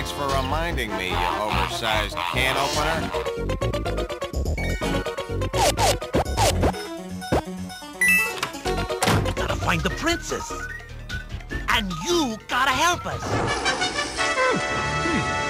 Thanks for reminding me, you oversized can opener. Gotta find the princess. And you gotta help us. Hmm.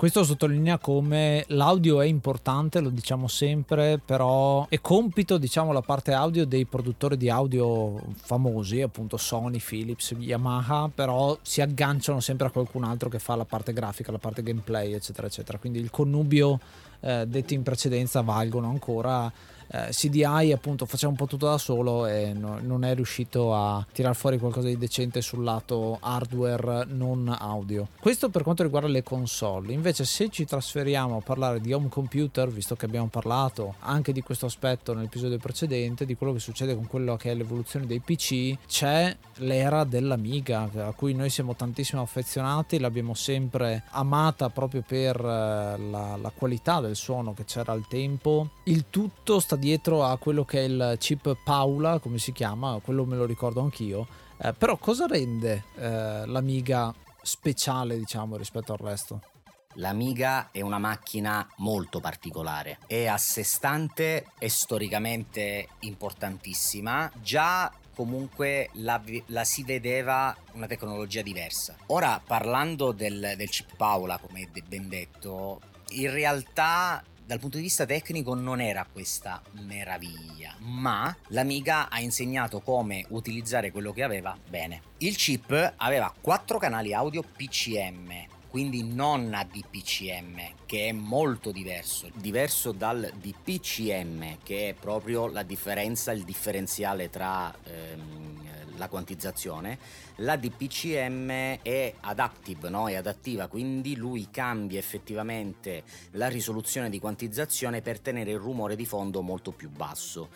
Questo sottolinea come l'audio è importante, lo diciamo sempre, però è compito, diciamo, la parte audio dei produttori di audio famosi, appunto Sony, Philips, Yamaha, però si agganciano sempre a qualcun altro che fa la parte grafica, la parte gameplay, eccetera, eccetera. Quindi il connubio eh, detti in precedenza valgono ancora eh, CDI appunto faceva un po' tutto da solo e no, non è riuscito a tirar fuori qualcosa di decente sul lato hardware non audio. Questo per quanto riguarda le console. Invece se ci trasferiamo a parlare di home computer, visto che abbiamo parlato anche di questo aspetto nell'episodio precedente, di quello che succede con quello che è l'evoluzione dei PC, c'è l'era dell'Amiga a cui noi siamo tantissimo affezionati, l'abbiamo sempre amata proprio per eh, la, la qualità del suono che c'era al tempo. Il tutto sta dietro a quello che è il chip Paula, come si chiama, quello me lo ricordo anch'io. Eh, però cosa rende eh, l'Amiga speciale, diciamo, rispetto al resto? L'Amiga è una macchina molto particolare, è a sé stante e storicamente importantissima. Già comunque la, la, si vedeva una tecnologia diversa. Ora parlando del, del chip Paula, come ben detto, in realtà dal punto di vista tecnico non era questa meraviglia, ma l'Amiga ha insegnato come utilizzare quello che aveva bene. Il chip aveva quattro canali audio PCM, quindi non a DPCM, che è molto diverso, diverso dal DPCM, che è proprio la differenza, il differenziale tra ehm, la quantizzazione, la DPCM è adaptive, no? è adattiva, quindi lui cambia effettivamente la risoluzione di quantizzazione per tenere il rumore di fondo molto più basso.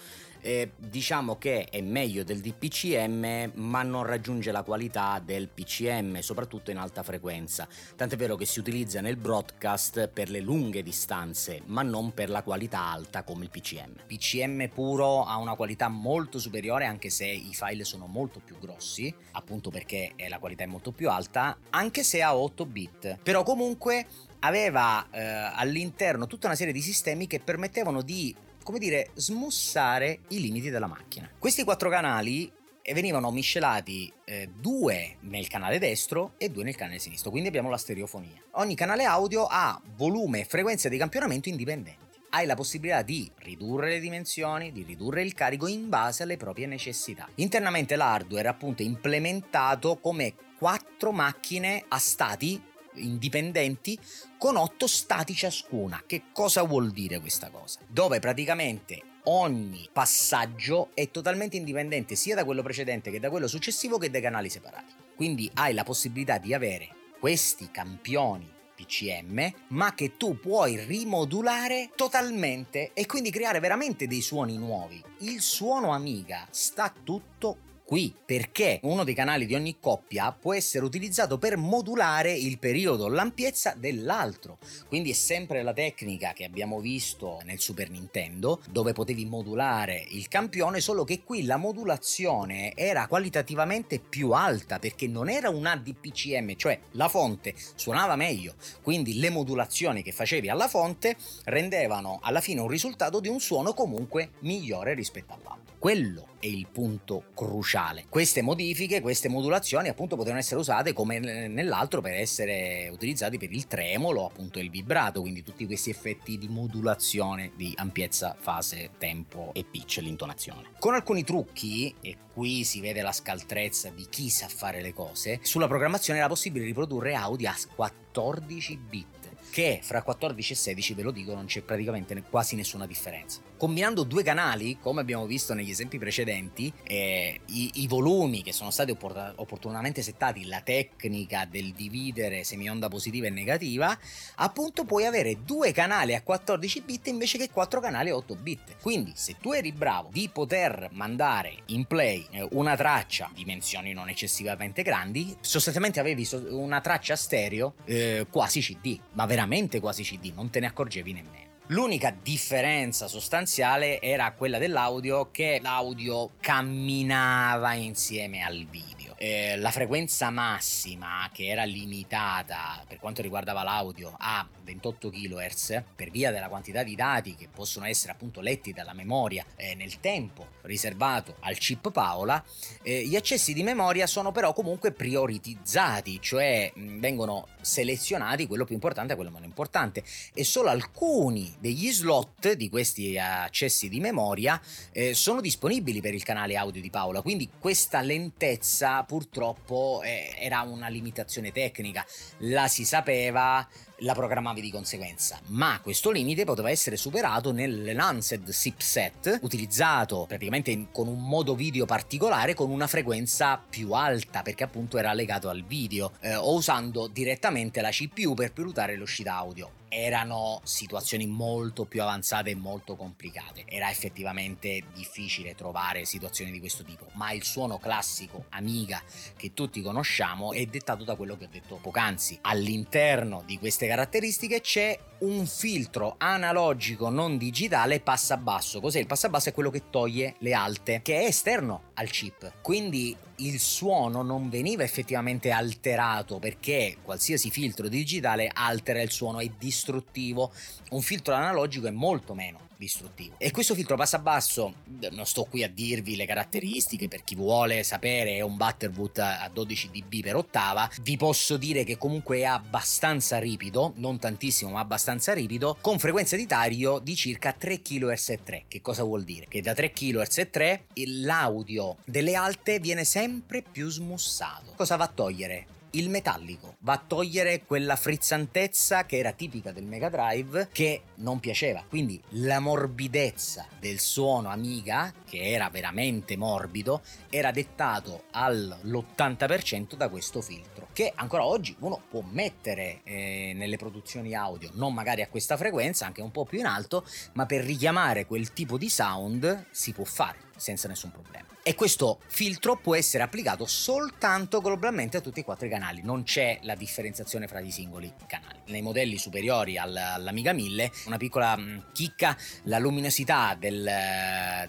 Eh, diciamo che è meglio del DPCM ma non raggiunge la qualità del PCM soprattutto in alta frequenza. Tant'è vero che si utilizza nel broadcast per le lunghe distanze ma non per la qualità alta come il PCM PCM puro ha una qualità molto superiore anche se i file sono molto più grossi appunto perché la qualità è molto più alta anche se ha 8 bit. Però comunque aveva eh, all'interno tutta una serie di sistemi che permettevano di come dire, smussare i limiti della macchina. Questi quattro canali eh, venivano miscelati eh, due nel canale destro e due nel canale sinistro, quindi abbiamo la stereofonia. Ogni canale audio ha volume e frequenza di campionamento indipendenti. Hai la possibilità di ridurre le dimensioni, di ridurre il carico in base alle proprie necessità. Internamente l'hardware è appunto implementato come quattro macchine a stati indipendenti con 8 stati ciascuna. Che cosa vuol dire questa cosa? Dove praticamente ogni passaggio è totalmente indipendente sia da quello precedente che da quello successivo che dai canali separati. Quindi hai la possibilità di avere questi campioni PCM, ma che tu puoi rimodulare totalmente e quindi creare veramente dei suoni nuovi. Il suono Amiga sta tutto qui perché uno dei canali di ogni coppia può essere utilizzato per modulare il periodo, l'ampiezza dell'altro. Quindi è sempre la tecnica che abbiamo visto nel Super Nintendo dove potevi modulare il campione, solo che qui la modulazione era qualitativamente più alta perché non era un ADPCM, cioè la fonte suonava meglio, quindi le modulazioni che facevi alla fonte rendevano alla fine un risultato di un suono comunque migliore rispetto all'altro. Quello è il punto cruciale. Queste modifiche, queste modulazioni appunto potevano essere usate come nell'altro per essere utilizzati per il tremolo, appunto il vibrato, quindi tutti questi effetti di modulazione di ampiezza, fase, tempo e pitch, l'intonazione. Con alcuni trucchi, e qui si vede la scaltrezza di chi sa fare le cose, sulla programmazione era possibile riprodurre audio a 14 bit che fra 14 e 16 ve lo dico non c'è praticamente quasi nessuna differenza. Combinando due canali, come abbiamo visto negli esempi precedenti, eh, i, i, volumi che sono stati opport- opportunamente settati, la tecnica del dividere semionda positiva e negativa, appunto puoi avere due canali a 14 bit invece che quattro canali a 8 bit. Quindi se tu eri bravo di poter mandare in play eh, una traccia, dimensioni non eccessivamente grandi, sostanzialmente avevi una traccia stereo eh, quasi CD, ma veramente quasi CD, non te ne accorgevi nemmeno. L'unica differenza sostanziale era quella dell'audio che l'audio camminava insieme al video eh, la frequenza massima che era limitata per quanto riguardava l'audio a 28 kHz per via della quantità di dati che possono essere appunto letti dalla memoria eh, nel tempo riservato al chip Paola, eh, gli accessi di memoria sono però comunque prioritizzati, cioè mh, vengono selezionati quello più importante e quello meno importante. E solo alcuni degli slot di questi accessi di memoria eh, sono disponibili per il canale audio di Paola, quindi questa lentezza purtroppo eh, era una limitazione tecnica, la si sapeva, la programmavi di conseguenza, ma questo limite poteva essere superato nell'Enhanced chipset utilizzato praticamente con un modo video particolare con una frequenza più alta perché appunto era legato al video eh, o usando direttamente la CPU per pilotare l'uscita audio erano situazioni molto più avanzate e molto complicate. Era effettivamente difficile trovare situazioni di questo tipo, ma il suono classico Amiga che tutti conosciamo è dettato da quello che ho detto poc'anzi. All'interno di queste caratteristiche c'è un filtro analogico non digitale passabasso. Cos'è il passabasso? È quello che toglie le alte, che è esterno al chip. Quindi il suono non veniva effettivamente alterato perché qualsiasi filtro digitale altera il suono, è distruttivo. Un filtro analogico è molto meno distruttivo. E questo filtro passa basso, non sto qui a dirvi le caratteristiche per chi vuole sapere, è un Butterwood a 12 dB per ottava. Vi posso dire che comunque è abbastanza ripido, non tantissimo, ma abbastanza ripido, con frequenza di taglio di circa 3 kHz e 3. Che cosa vuol dire? Che da 3 kHz e 3 l'audio delle alte viene sempre più smussato. Cosa va a togliere? Il metallico, va a togliere quella frizzantezza che era tipica del Mega Drive che non piaceva. Quindi la morbidezza del suono Amiga, che era veramente morbido, era dettato all'80% da questo filtro, che ancora oggi uno può mettere eh, nelle produzioni audio, non magari a questa frequenza, anche un po' più in alto, ma per richiamare quel tipo di sound si può fare senza nessun problema. E questo filtro può essere applicato soltanto globalmente a tutti i quattro i canali, non c'è la differenziazione fra i singoli canali. Nei modelli superiori all'Amiga 1000, una piccola mm, chicca, la luminosità del,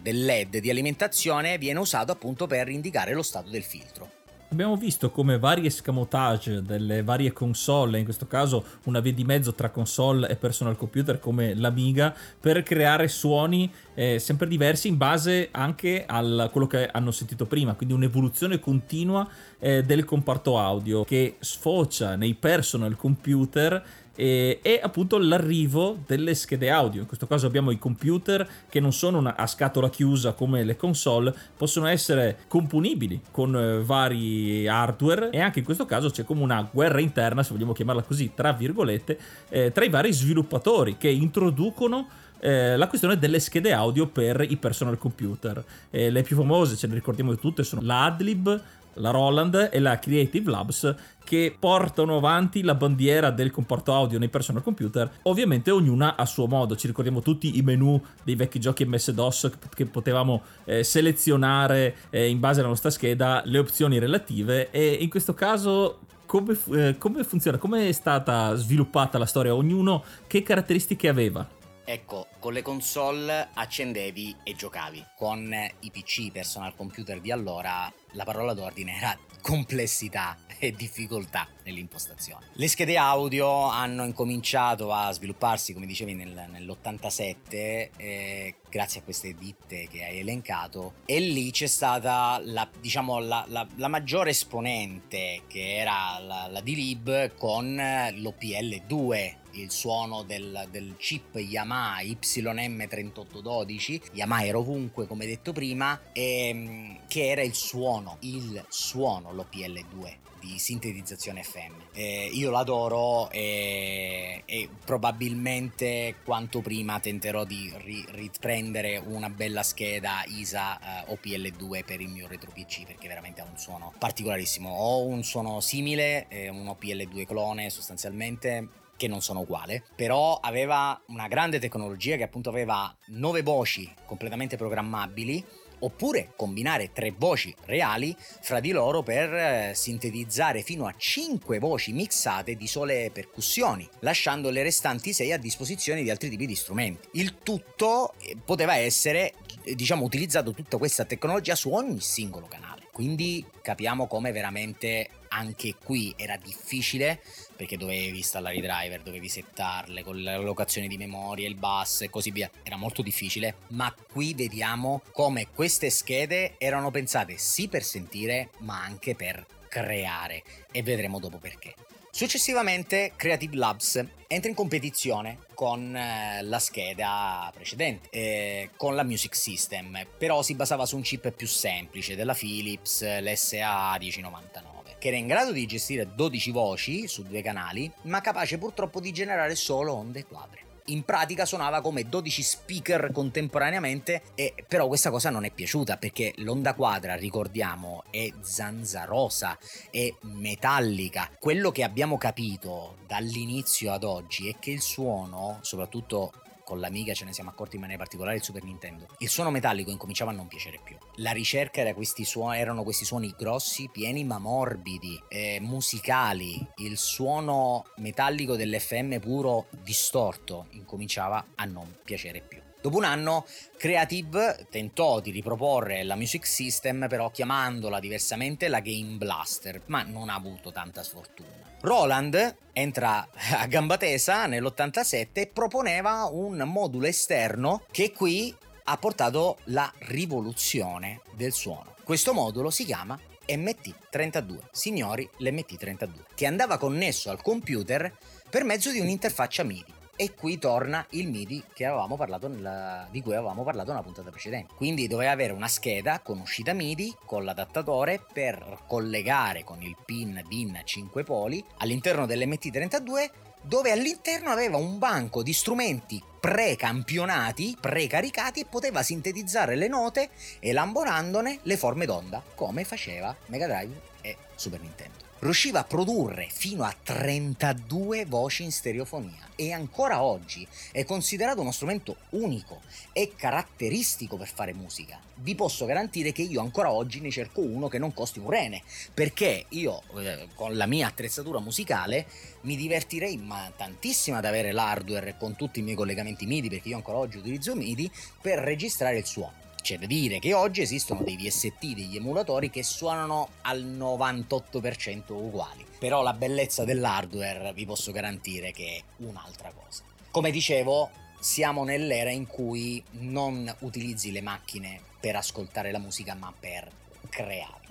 del LED di alimentazione viene usato appunto per indicare lo stato del filtro abbiamo visto come vari escamotage delle varie console, in questo caso una via di mezzo tra console e personal computer come l'Amiga, per creare suoni eh, sempre diversi in base anche a quello che hanno sentito prima, quindi un'evoluzione continua eh, del comparto audio che sfocia nei personal computer e, e, appunto l'arrivo delle schede audio. In questo caso abbiamo i computer che non sono una, a scatola chiusa come le console, possono essere componibili con eh, vari hardware e anche in questo caso c'è come una guerra interna, se vogliamo chiamarla così, tra virgolette, eh, tra i vari sviluppatori che introducono eh, la questione delle schede audio per i personal computer. Eh, le più famose, ce ne ricordiamo tutte, sono la Adlib, la Roland e la Creative Labs che portano avanti la bandiera del comporto audio nei personal computer, ovviamente ognuna a suo modo. Ci ricordiamo tutti i menu dei vecchi giochi MS-DOS che potevamo eh, selezionare eh, in base alla nostra scheda le opzioni relative e in questo caso come, eh, come funziona? Come è stata sviluppata la storia? Ognuno che caratteristiche aveva? Ecco, con le console accendevi e giocavi. Con i PC personal computer di allora la parola d'ordine era complessità e difficoltà nell'impostazione. Le schede audio hanno incominciato a svilupparsi, come dicevi, nel, nell'87, eh, grazie a queste ditte che hai elencato, e lì c'è stata la, diciamo, la, la, la maggiore esponente, che era la, la D-Lib, con l'OPL2, il suono del, del, chip Yamaha YM3812, Yamaha era ovunque come detto prima, e, ehm, che era il suono, il suono, l'OPL2 di sintetizzazione FM. Eh, io l'adoro e, e, probabilmente quanto prima tenterò di ri, riprendere una bella scheda ISA eh, OPL2 per il mio retro PC perché veramente ha un suono particolarissimo. Ho un suono simile, eh, un OPL2 clone sostanzialmente che non sono uguali, però aveva una grande tecnologia che appunto aveva nove voci completamente programmabili oppure combinare tre voci reali fra di loro per eh, sintetizzare fino a cinque voci mixate di sole percussioni, lasciando le restanti sei a disposizione di altri tipi di strumenti. Il tutto eh, poteva essere, diciamo, utilizzato tutta questa tecnologia su ogni singolo canale. Quindi capiamo come veramente anche qui era difficile perché dovevi installare i driver, dovevi settarle con l'allocazione di memoria, il bus e così via. Era molto difficile, ma qui vediamo come queste schede erano pensate sì per sentire, ma anche per creare e vedremo dopo perché. Successivamente Creative Labs entra in competizione con eh, la scheda precedente, eh, con la Music System, però si basava su un chip più semplice della Philips, l'SA 1099, che era in grado di gestire 12 voci su due canali, ma capace purtroppo di generare solo onde quadre in pratica suonava come 12 speaker contemporaneamente e però questa cosa non è piaciuta perché l'onda quadra, ricordiamo, è zanzarosa, è metallica. Quello che abbiamo capito dall'inizio ad oggi è che il suono, soprattutto con l'Amiga ce ne siamo accorti in maniera particolare il Super Nintendo. Il suono metallico incominciava a non piacere più. La ricerca era questi suoni, erano questi suoni grossi, pieni ma morbidi, eh, musicali. Il suono metallico dell'FM puro distorto incominciava a non piacere più. Dopo un anno Creative tentò di riproporre la Music System però chiamandola diversamente la Game Blaster, ma non ha avuto tanta sfortuna. Roland entra a gamba tesa nell'87 e proponeva un modulo esterno che qui ha portato la rivoluzione del suono. Questo modulo si chiama MT32, signori l'MT32, che andava connesso al computer per mezzo di un'interfaccia MIDI. E qui torna il MIDI nella- di cui avevamo parlato nella puntata precedente. Quindi doveva avere una scheda con uscita MIDI, con l'adattatore per collegare con il pin DIN 5 poli all'interno dell'MT32 dove all'interno aveva un banco di strumenti pre-campionati, precaricati e poteva sintetizzare le note elaborandone le forme d'onda, come faceva Mega Drive e Super Nintendo. Riusciva a produrre fino a 32 voci in stereofonia e ancora oggi è considerato uno strumento unico e caratteristico per fare musica. Vi posso garantire che io ancora oggi ne cerco uno che non costi un rene, perché io eh, con la mia attrezzatura musicale mi divertirei ma tantissimo ad avere l'hardware con tutti i miei collegamenti MIDI, perché io ancora oggi utilizzo MIDI per registrare il suono. C'è da dire che oggi esistono dei VST, degli emulatori che suonano al 98% uguali. Però la bellezza dell'hardware vi posso garantire che è un'altra cosa. Come dicevo, siamo nell'era in cui non utilizzi le macchine per ascoltare la musica, ma per crearla.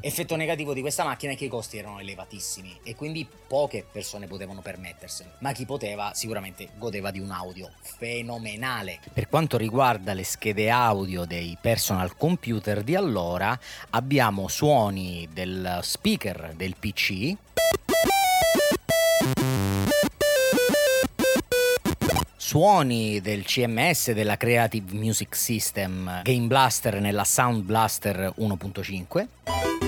Effetto negativo di questa macchina è che i costi erano elevatissimi e quindi poche persone potevano permetterselo, ma chi poteva sicuramente godeva di un audio fenomenale. Per quanto riguarda le schede audio dei personal computer di allora, abbiamo suoni del speaker del PC suoni del CMS della Creative Music System Game Blaster nella Sound Blaster 1.5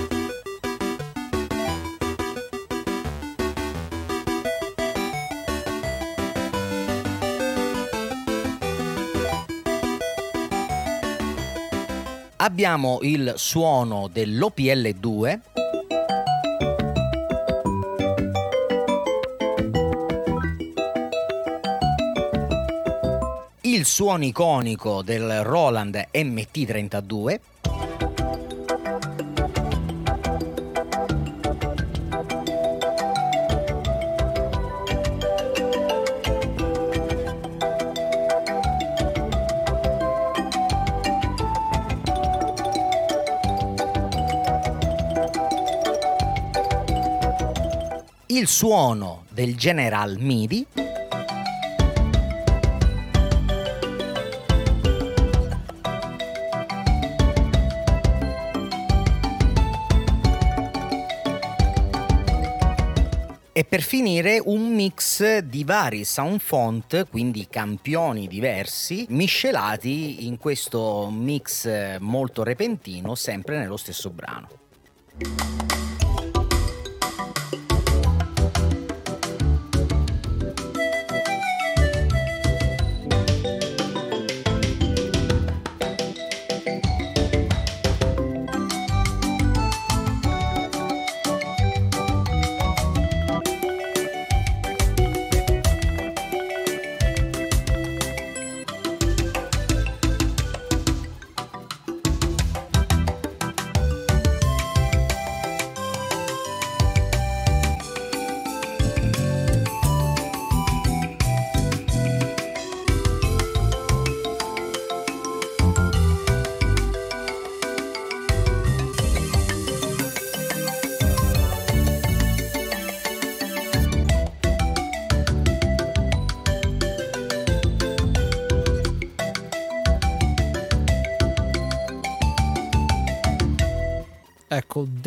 Abbiamo il suono dell'OPL2 il suono iconico del Roland MT32 il suono del General MIDI e per finire un mix di vari sound font, quindi campioni diversi, miscelati in questo mix molto repentino, sempre nello stesso brano.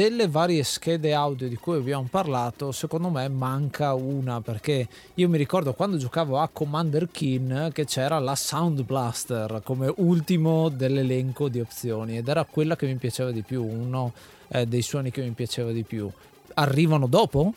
Delle varie schede audio di cui abbiamo parlato, secondo me manca una perché io mi ricordo quando giocavo a Commander Keen che c'era la Sound Blaster come ultimo dell'elenco di opzioni ed era quella che mi piaceva di più, uno eh, dei suoni che mi piaceva di più. Arrivano dopo?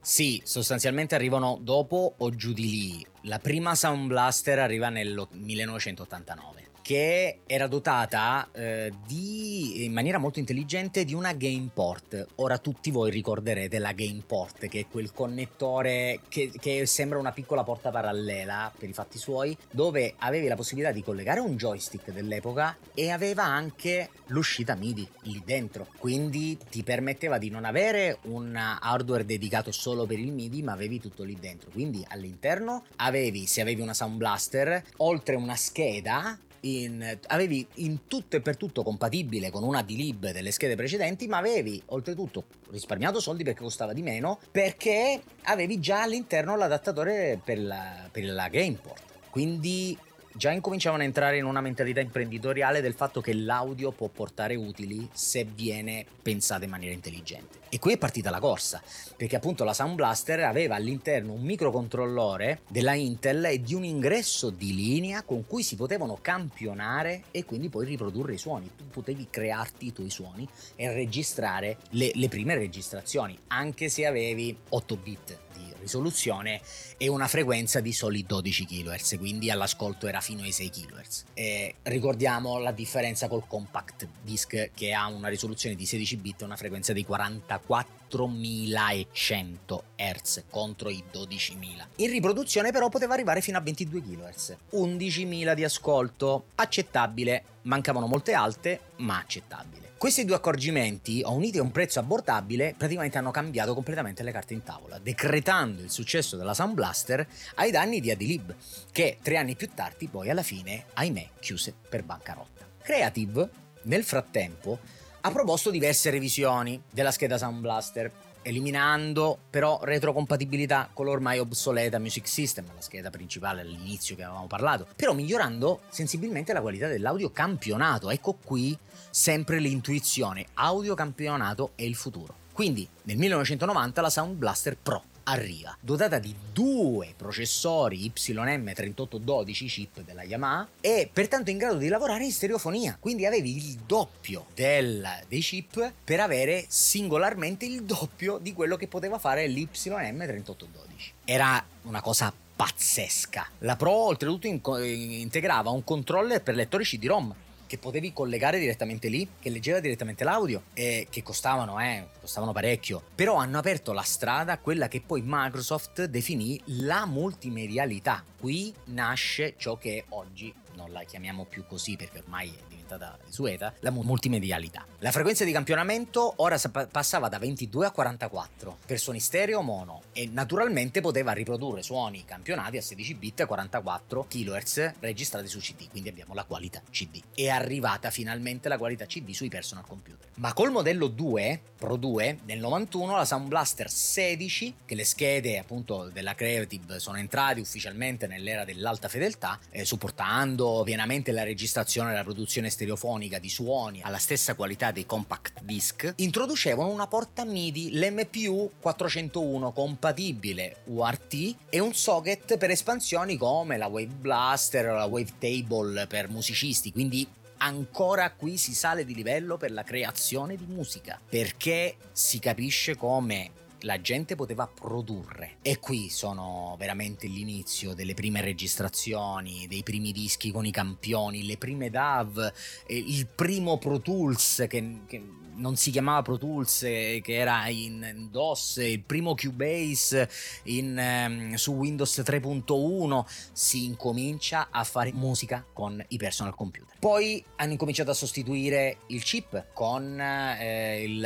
Sì, sostanzialmente arrivano dopo o giù di lì. La prima Sound Blaster arriva nel 1989 che era dotata eh, di, in maniera molto intelligente di una GamePort. Ora tutti voi ricorderete la GamePort, che è quel connettore che, che sembra una piccola porta parallela per i fatti suoi, dove avevi la possibilità di collegare un joystick dell'epoca e aveva anche l'uscita MIDI lì dentro. Quindi ti permetteva di non avere un hardware dedicato solo per il MIDI, ma avevi tutto lì dentro. Quindi all'interno avevi, se avevi una Sound Blaster, oltre una scheda in, avevi in tutto e per tutto compatibile con una D-Lib delle schede precedenti, ma avevi oltretutto risparmiato soldi perché costava di meno, perché avevi già all'interno l'adattatore per la, per la GamePort. Quindi già incominciavano a entrare in una mentalità imprenditoriale del fatto che l'audio può portare utili se viene pensato in maniera intelligente. E qui è partita la corsa, perché appunto la Sound Blaster aveva all'interno un microcontrollore della Intel e di un ingresso di linea con cui si potevano campionare e quindi poi riprodurre i suoni. Tu potevi crearti i tuoi suoni e registrare le, le prime registrazioni, anche se avevi 8 bit di risoluzione e una frequenza di soli 12 kHz, quindi all'ascolto era fino ai 6 kHz. E ricordiamo la differenza col compact disc che ha una risoluzione di 16 bit e una frequenza di 44.100 Hz contro i 12.000. In riproduzione però poteva arrivare fino a 22 kHz, 11.000 di ascolto, accettabile, mancavano molte alte, ma accettabile. Questi due accorgimenti, uniti a un prezzo abbordabile, praticamente hanno cambiato completamente le carte in tavola, decretando il successo della Sound Blaster ai danni di Adilib, che tre anni più tardi poi alla fine, ahimè, chiuse per bancarotta. Creative, nel frattempo, ha proposto diverse revisioni della scheda Sound Blaster, eliminando però retrocompatibilità con l'ormai obsoleta Music System, la scheda principale all'inizio che avevamo parlato, però migliorando sensibilmente la qualità dell'audio campionato. Ecco qui sempre l'intuizione, audio campionato è il futuro. Quindi nel 1990 la Sound Blaster Pro arriva, dotata di due processori YM3812 chip della Yamaha e pertanto in grado di lavorare in stereofonia. Quindi avevi il doppio del, dei chip per avere singolarmente il doppio di quello che poteva fare l'YM3812. Era una cosa pazzesca. La Pro oltretutto in- integrava un controller per lettori CD-ROM che potevi collegare direttamente lì, che leggeva direttamente l'audio e che costavano, eh, costavano parecchio. Però hanno aperto la strada a quella che poi Microsoft definì la multimedialità. Qui nasce ciò che oggi non la chiamiamo più così perché ormai è diventata desueta, la multimedialità. La frequenza di campionamento ora passava da 22 a 44 per suoni stereo mono e naturalmente poteva riprodurre suoni campionati a 16 bit a 44 kHz registrati su CD, quindi abbiamo la qualità CD. È arrivata finalmente la qualità CD sui personal computer. Ma col modello 2, Pro 2, nel 91 la Sound Blaster 16, che le schede appunto della Creative sono entrate ufficialmente nell'era dell'alta fedeltà, eh, supportando pienamente la registrazione e la produzione stereofonica di suoni alla stessa qualità dei compact disc, introducevano una porta MIDI, l'MPU 401 compatibile UART e un socket per espansioni come la Wave Blaster o la Wavetable per musicisti, quindi ancora qui si sale di livello per la creazione di musica, perché si capisce come la gente poteva produrre. E qui sono veramente l'inizio delle prime registrazioni, dei primi dischi con i campioni, le prime DAV, il primo Pro Tools che, che non si chiamava Pro Tools, che era in DOS, il primo Cubase in, um, su Windows 3.1, si incomincia a fare musica con i personal computer. Poi hanno incominciato a sostituire il chip con eh, il,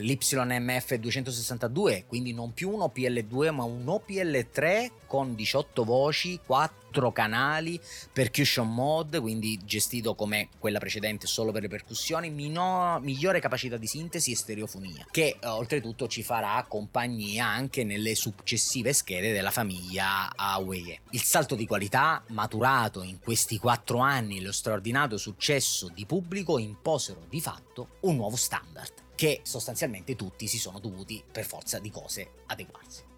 l'YMF 262, quindi non più un OPL2 ma un OPL3 con 18 voci, 4 canali, percussion mode, quindi gestito come quella precedente solo per le percussioni, mino- migliore capacità di sintesi e stereofonia, che eh, oltretutto ci farà compagnia anche nelle successive schede della famiglia Huawei. Il salto di qualità maturato in questi quattro anni e lo straordinario successo di pubblico imposero di fatto un nuovo standard che sostanzialmente tutti si sono dovuti per forza di cose adeguarsi.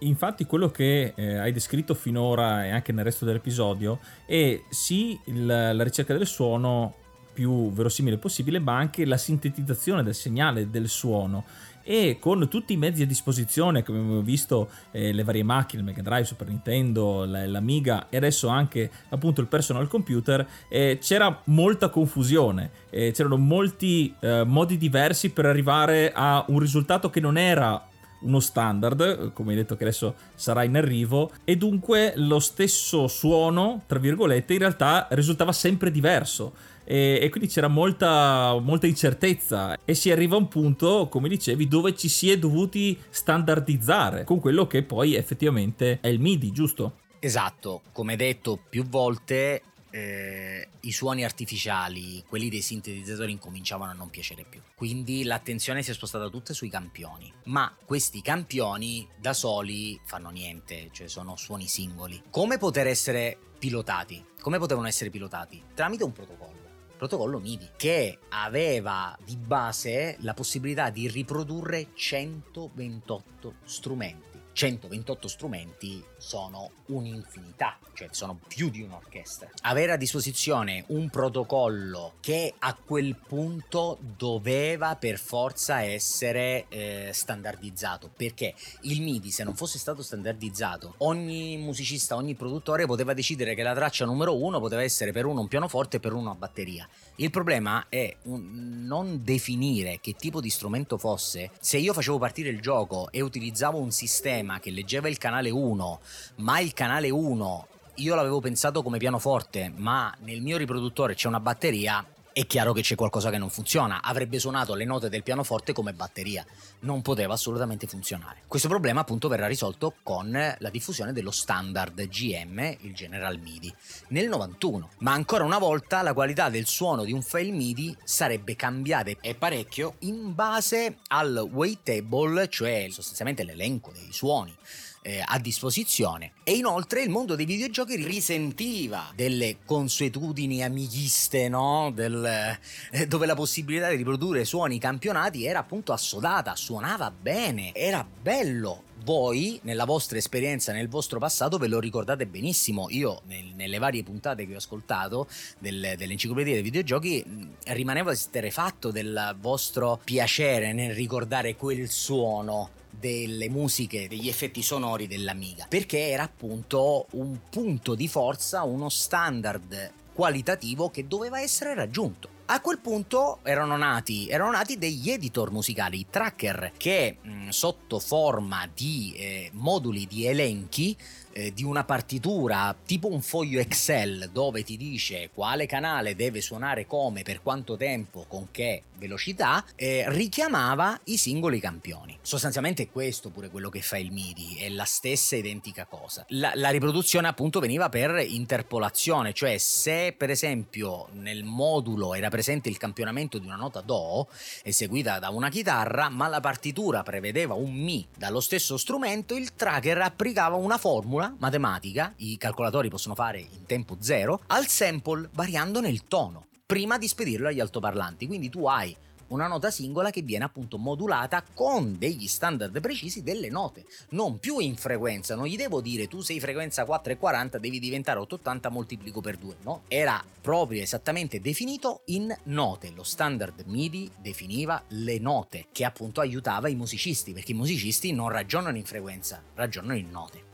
Infatti quello che eh, hai descritto finora e anche nel resto dell'episodio è sì il, la ricerca del suono più verosimile possibile, ma anche la sintetizzazione del segnale del suono. E con tutti i mezzi a disposizione come abbiamo visto eh, le varie macchine, il Mega Drive, Super Nintendo, l'Amiga e adesso anche appunto il personal computer eh, c'era molta confusione eh, c'erano molti eh, modi diversi per arrivare a un risultato che non era uno standard, come hai detto che adesso sarà in arrivo, e dunque lo stesso suono, tra virgolette, in realtà risultava sempre diverso. E, e quindi c'era molta, molta incertezza e si arriva a un punto, come dicevi, dove ci si è dovuti standardizzare con quello che poi effettivamente è il MIDI, giusto? Esatto, come detto più volte, eh, i suoni artificiali, quelli dei sintetizzatori, incominciavano a non piacere più. Quindi l'attenzione si è spostata tutta sui campioni. Ma questi campioni da soli fanno niente, cioè sono suoni singoli. Come poter essere pilotati? Come potevano essere pilotati? Tramite un protocollo protocollo MIDI che aveva di base la possibilità di riprodurre 128 strumenti. 128 strumenti sono un'infinità, cioè sono più di un'orchestra. Avere a disposizione un protocollo che a quel punto doveva per forza essere eh, standardizzato, perché il MIDI se non fosse stato standardizzato, ogni musicista, ogni produttore poteva decidere che la traccia numero uno poteva essere per uno un pianoforte e per uno una batteria. Il problema è un, non definire che tipo di strumento fosse. Se io facevo partire il gioco e utilizzavo un sistema che leggeva il canale 1, ma il canale 1 io l'avevo pensato come pianoforte, ma nel mio riproduttore c'è una batteria, è chiaro che c'è qualcosa che non funziona. Avrebbe suonato le note del pianoforte come batteria. Non poteva assolutamente funzionare. Questo problema appunto verrà risolto con la diffusione dello standard GM, il General MIDI, nel 91. Ma ancora una volta la qualità del suono di un file MIDI sarebbe cambiata e parecchio in base al wavetable, cioè sostanzialmente l'elenco dei suoni eh, a disposizione e inoltre il mondo dei videogiochi risentiva delle consuetudini amichiste no? Del, eh, dove la possibilità di riprodurre suoni campionati era appunto assodata suonava bene era bello voi nella vostra esperienza, nel vostro passato, ve lo ricordate benissimo. Io nel, nelle varie puntate che ho ascoltato del, dell'enciclopedia dei videogiochi rimanevo esterefatto del vostro piacere nel ricordare quel suono delle musiche, degli effetti sonori dell'Amiga, perché era appunto un punto di forza, uno standard qualitativo che doveva essere raggiunto. A quel punto erano nati, erano nati degli editor musicali, i tracker, che mh, sotto forma di eh, moduli di elenchi eh, di una partitura tipo un foglio Excel dove ti dice quale canale deve suonare come, per quanto tempo, con che velocità, eh, richiamava i singoli campioni. Sostanzialmente è questo pure quello che fa il MIDI, è la stessa identica cosa. La, la riproduzione appunto veniva per interpolazione, cioè se per esempio nel modulo era presente il campionamento di una nota Do eseguita da una chitarra, ma la partitura prevedeva un Mi dallo stesso strumento, il tracker applicava una formula formula matematica, i calcolatori possono fare in tempo zero, al sample variandone il tono prima di spedirlo agli altoparlanti. Quindi tu hai una nota singola che viene appunto modulata con degli standard precisi delle note, non più in frequenza, non gli devo dire tu sei frequenza 4,40 devi diventare 880 moltiplico per 2, no, era proprio esattamente definito in note, lo standard MIDI definiva le note che appunto aiutava i musicisti, perché i musicisti non ragionano in frequenza, ragionano in note.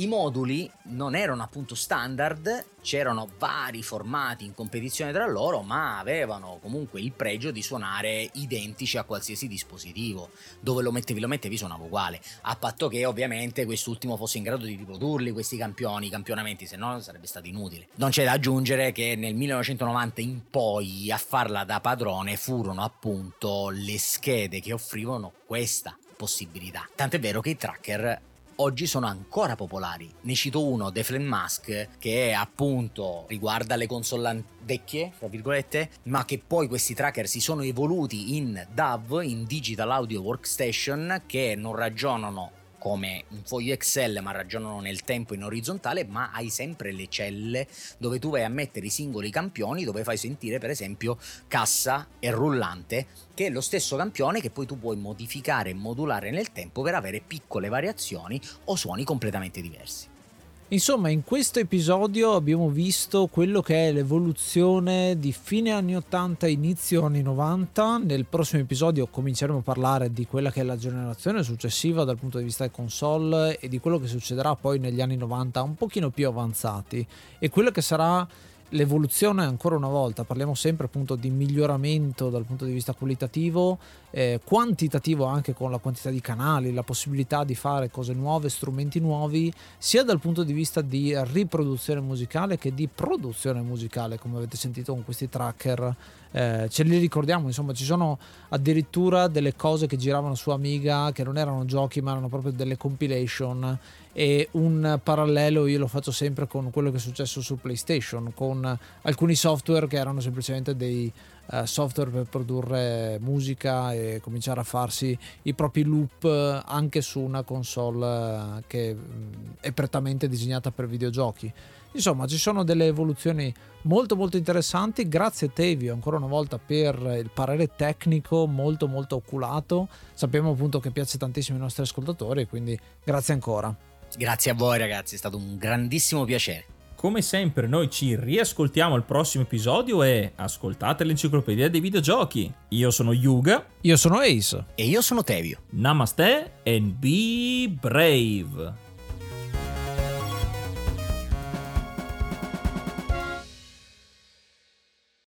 I moduli non erano appunto standard, c'erano vari formati in competizione tra loro, ma avevano comunque il pregio di suonare identici a qualsiasi dispositivo. Dove lo mettevi, lo mettevi, suonava uguale. A patto che ovviamente quest'ultimo fosse in grado di riprodurli, questi campioni, campionamenti, se no sarebbe stato inutile. Non c'è da aggiungere che nel 1990 in poi a farla da padrone furono appunto le schede che offrivano questa possibilità. Tant'è vero che i tracker oggi sono ancora popolari. Ne cito uno, The Flame Mask, che appunto riguarda le console vecchie, tra virgolette, ma che poi questi tracker si sono evoluti in DAW, in Digital Audio Workstation, che non ragionano come un foglio Excel ma ragionano nel tempo in orizzontale, ma hai sempre le celle dove tu vai a mettere i singoli campioni, dove fai sentire per esempio cassa e rullante, che è lo stesso campione che poi tu puoi modificare e modulare nel tempo per avere piccole variazioni o suoni completamente diversi. Insomma, in questo episodio abbiamo visto quello che è l'evoluzione di fine anni 80 inizio anni 90. Nel prossimo episodio cominceremo a parlare di quella che è la generazione successiva dal punto di vista del console e di quello che succederà poi negli anni 90 un pochino più avanzati e quello che sarà l'evoluzione ancora una volta, parliamo sempre appunto di miglioramento dal punto di vista qualitativo eh, quantitativo anche con la quantità di canali, la possibilità di fare cose nuove, strumenti nuovi, sia dal punto di vista di riproduzione musicale che di produzione musicale, come avete sentito con questi tracker. Eh, ce li ricordiamo, insomma, ci sono addirittura delle cose che giravano su Amiga che non erano giochi, ma erano proprio delle compilation. E un parallelo io lo faccio sempre con quello che è successo su PlayStation, con alcuni software che erano semplicemente dei uh, software per produrre musica e cominciare a farsi i propri loop eh, anche su una console eh, che mm, è prettamente disegnata per videogiochi. Insomma, ci sono delle evoluzioni molto molto interessanti. Grazie Tevio ancora una volta per il parere tecnico molto molto oculato. Sappiamo appunto che piace tantissimo ai nostri ascoltatori, quindi grazie ancora. Grazie a voi ragazzi, è stato un grandissimo piacere. Come sempre noi ci riascoltiamo al prossimo episodio e ascoltate l'enciclopedia dei videogiochi. Io sono Yuga. Io sono Ace. E io sono Tevio. Namaste and be brave.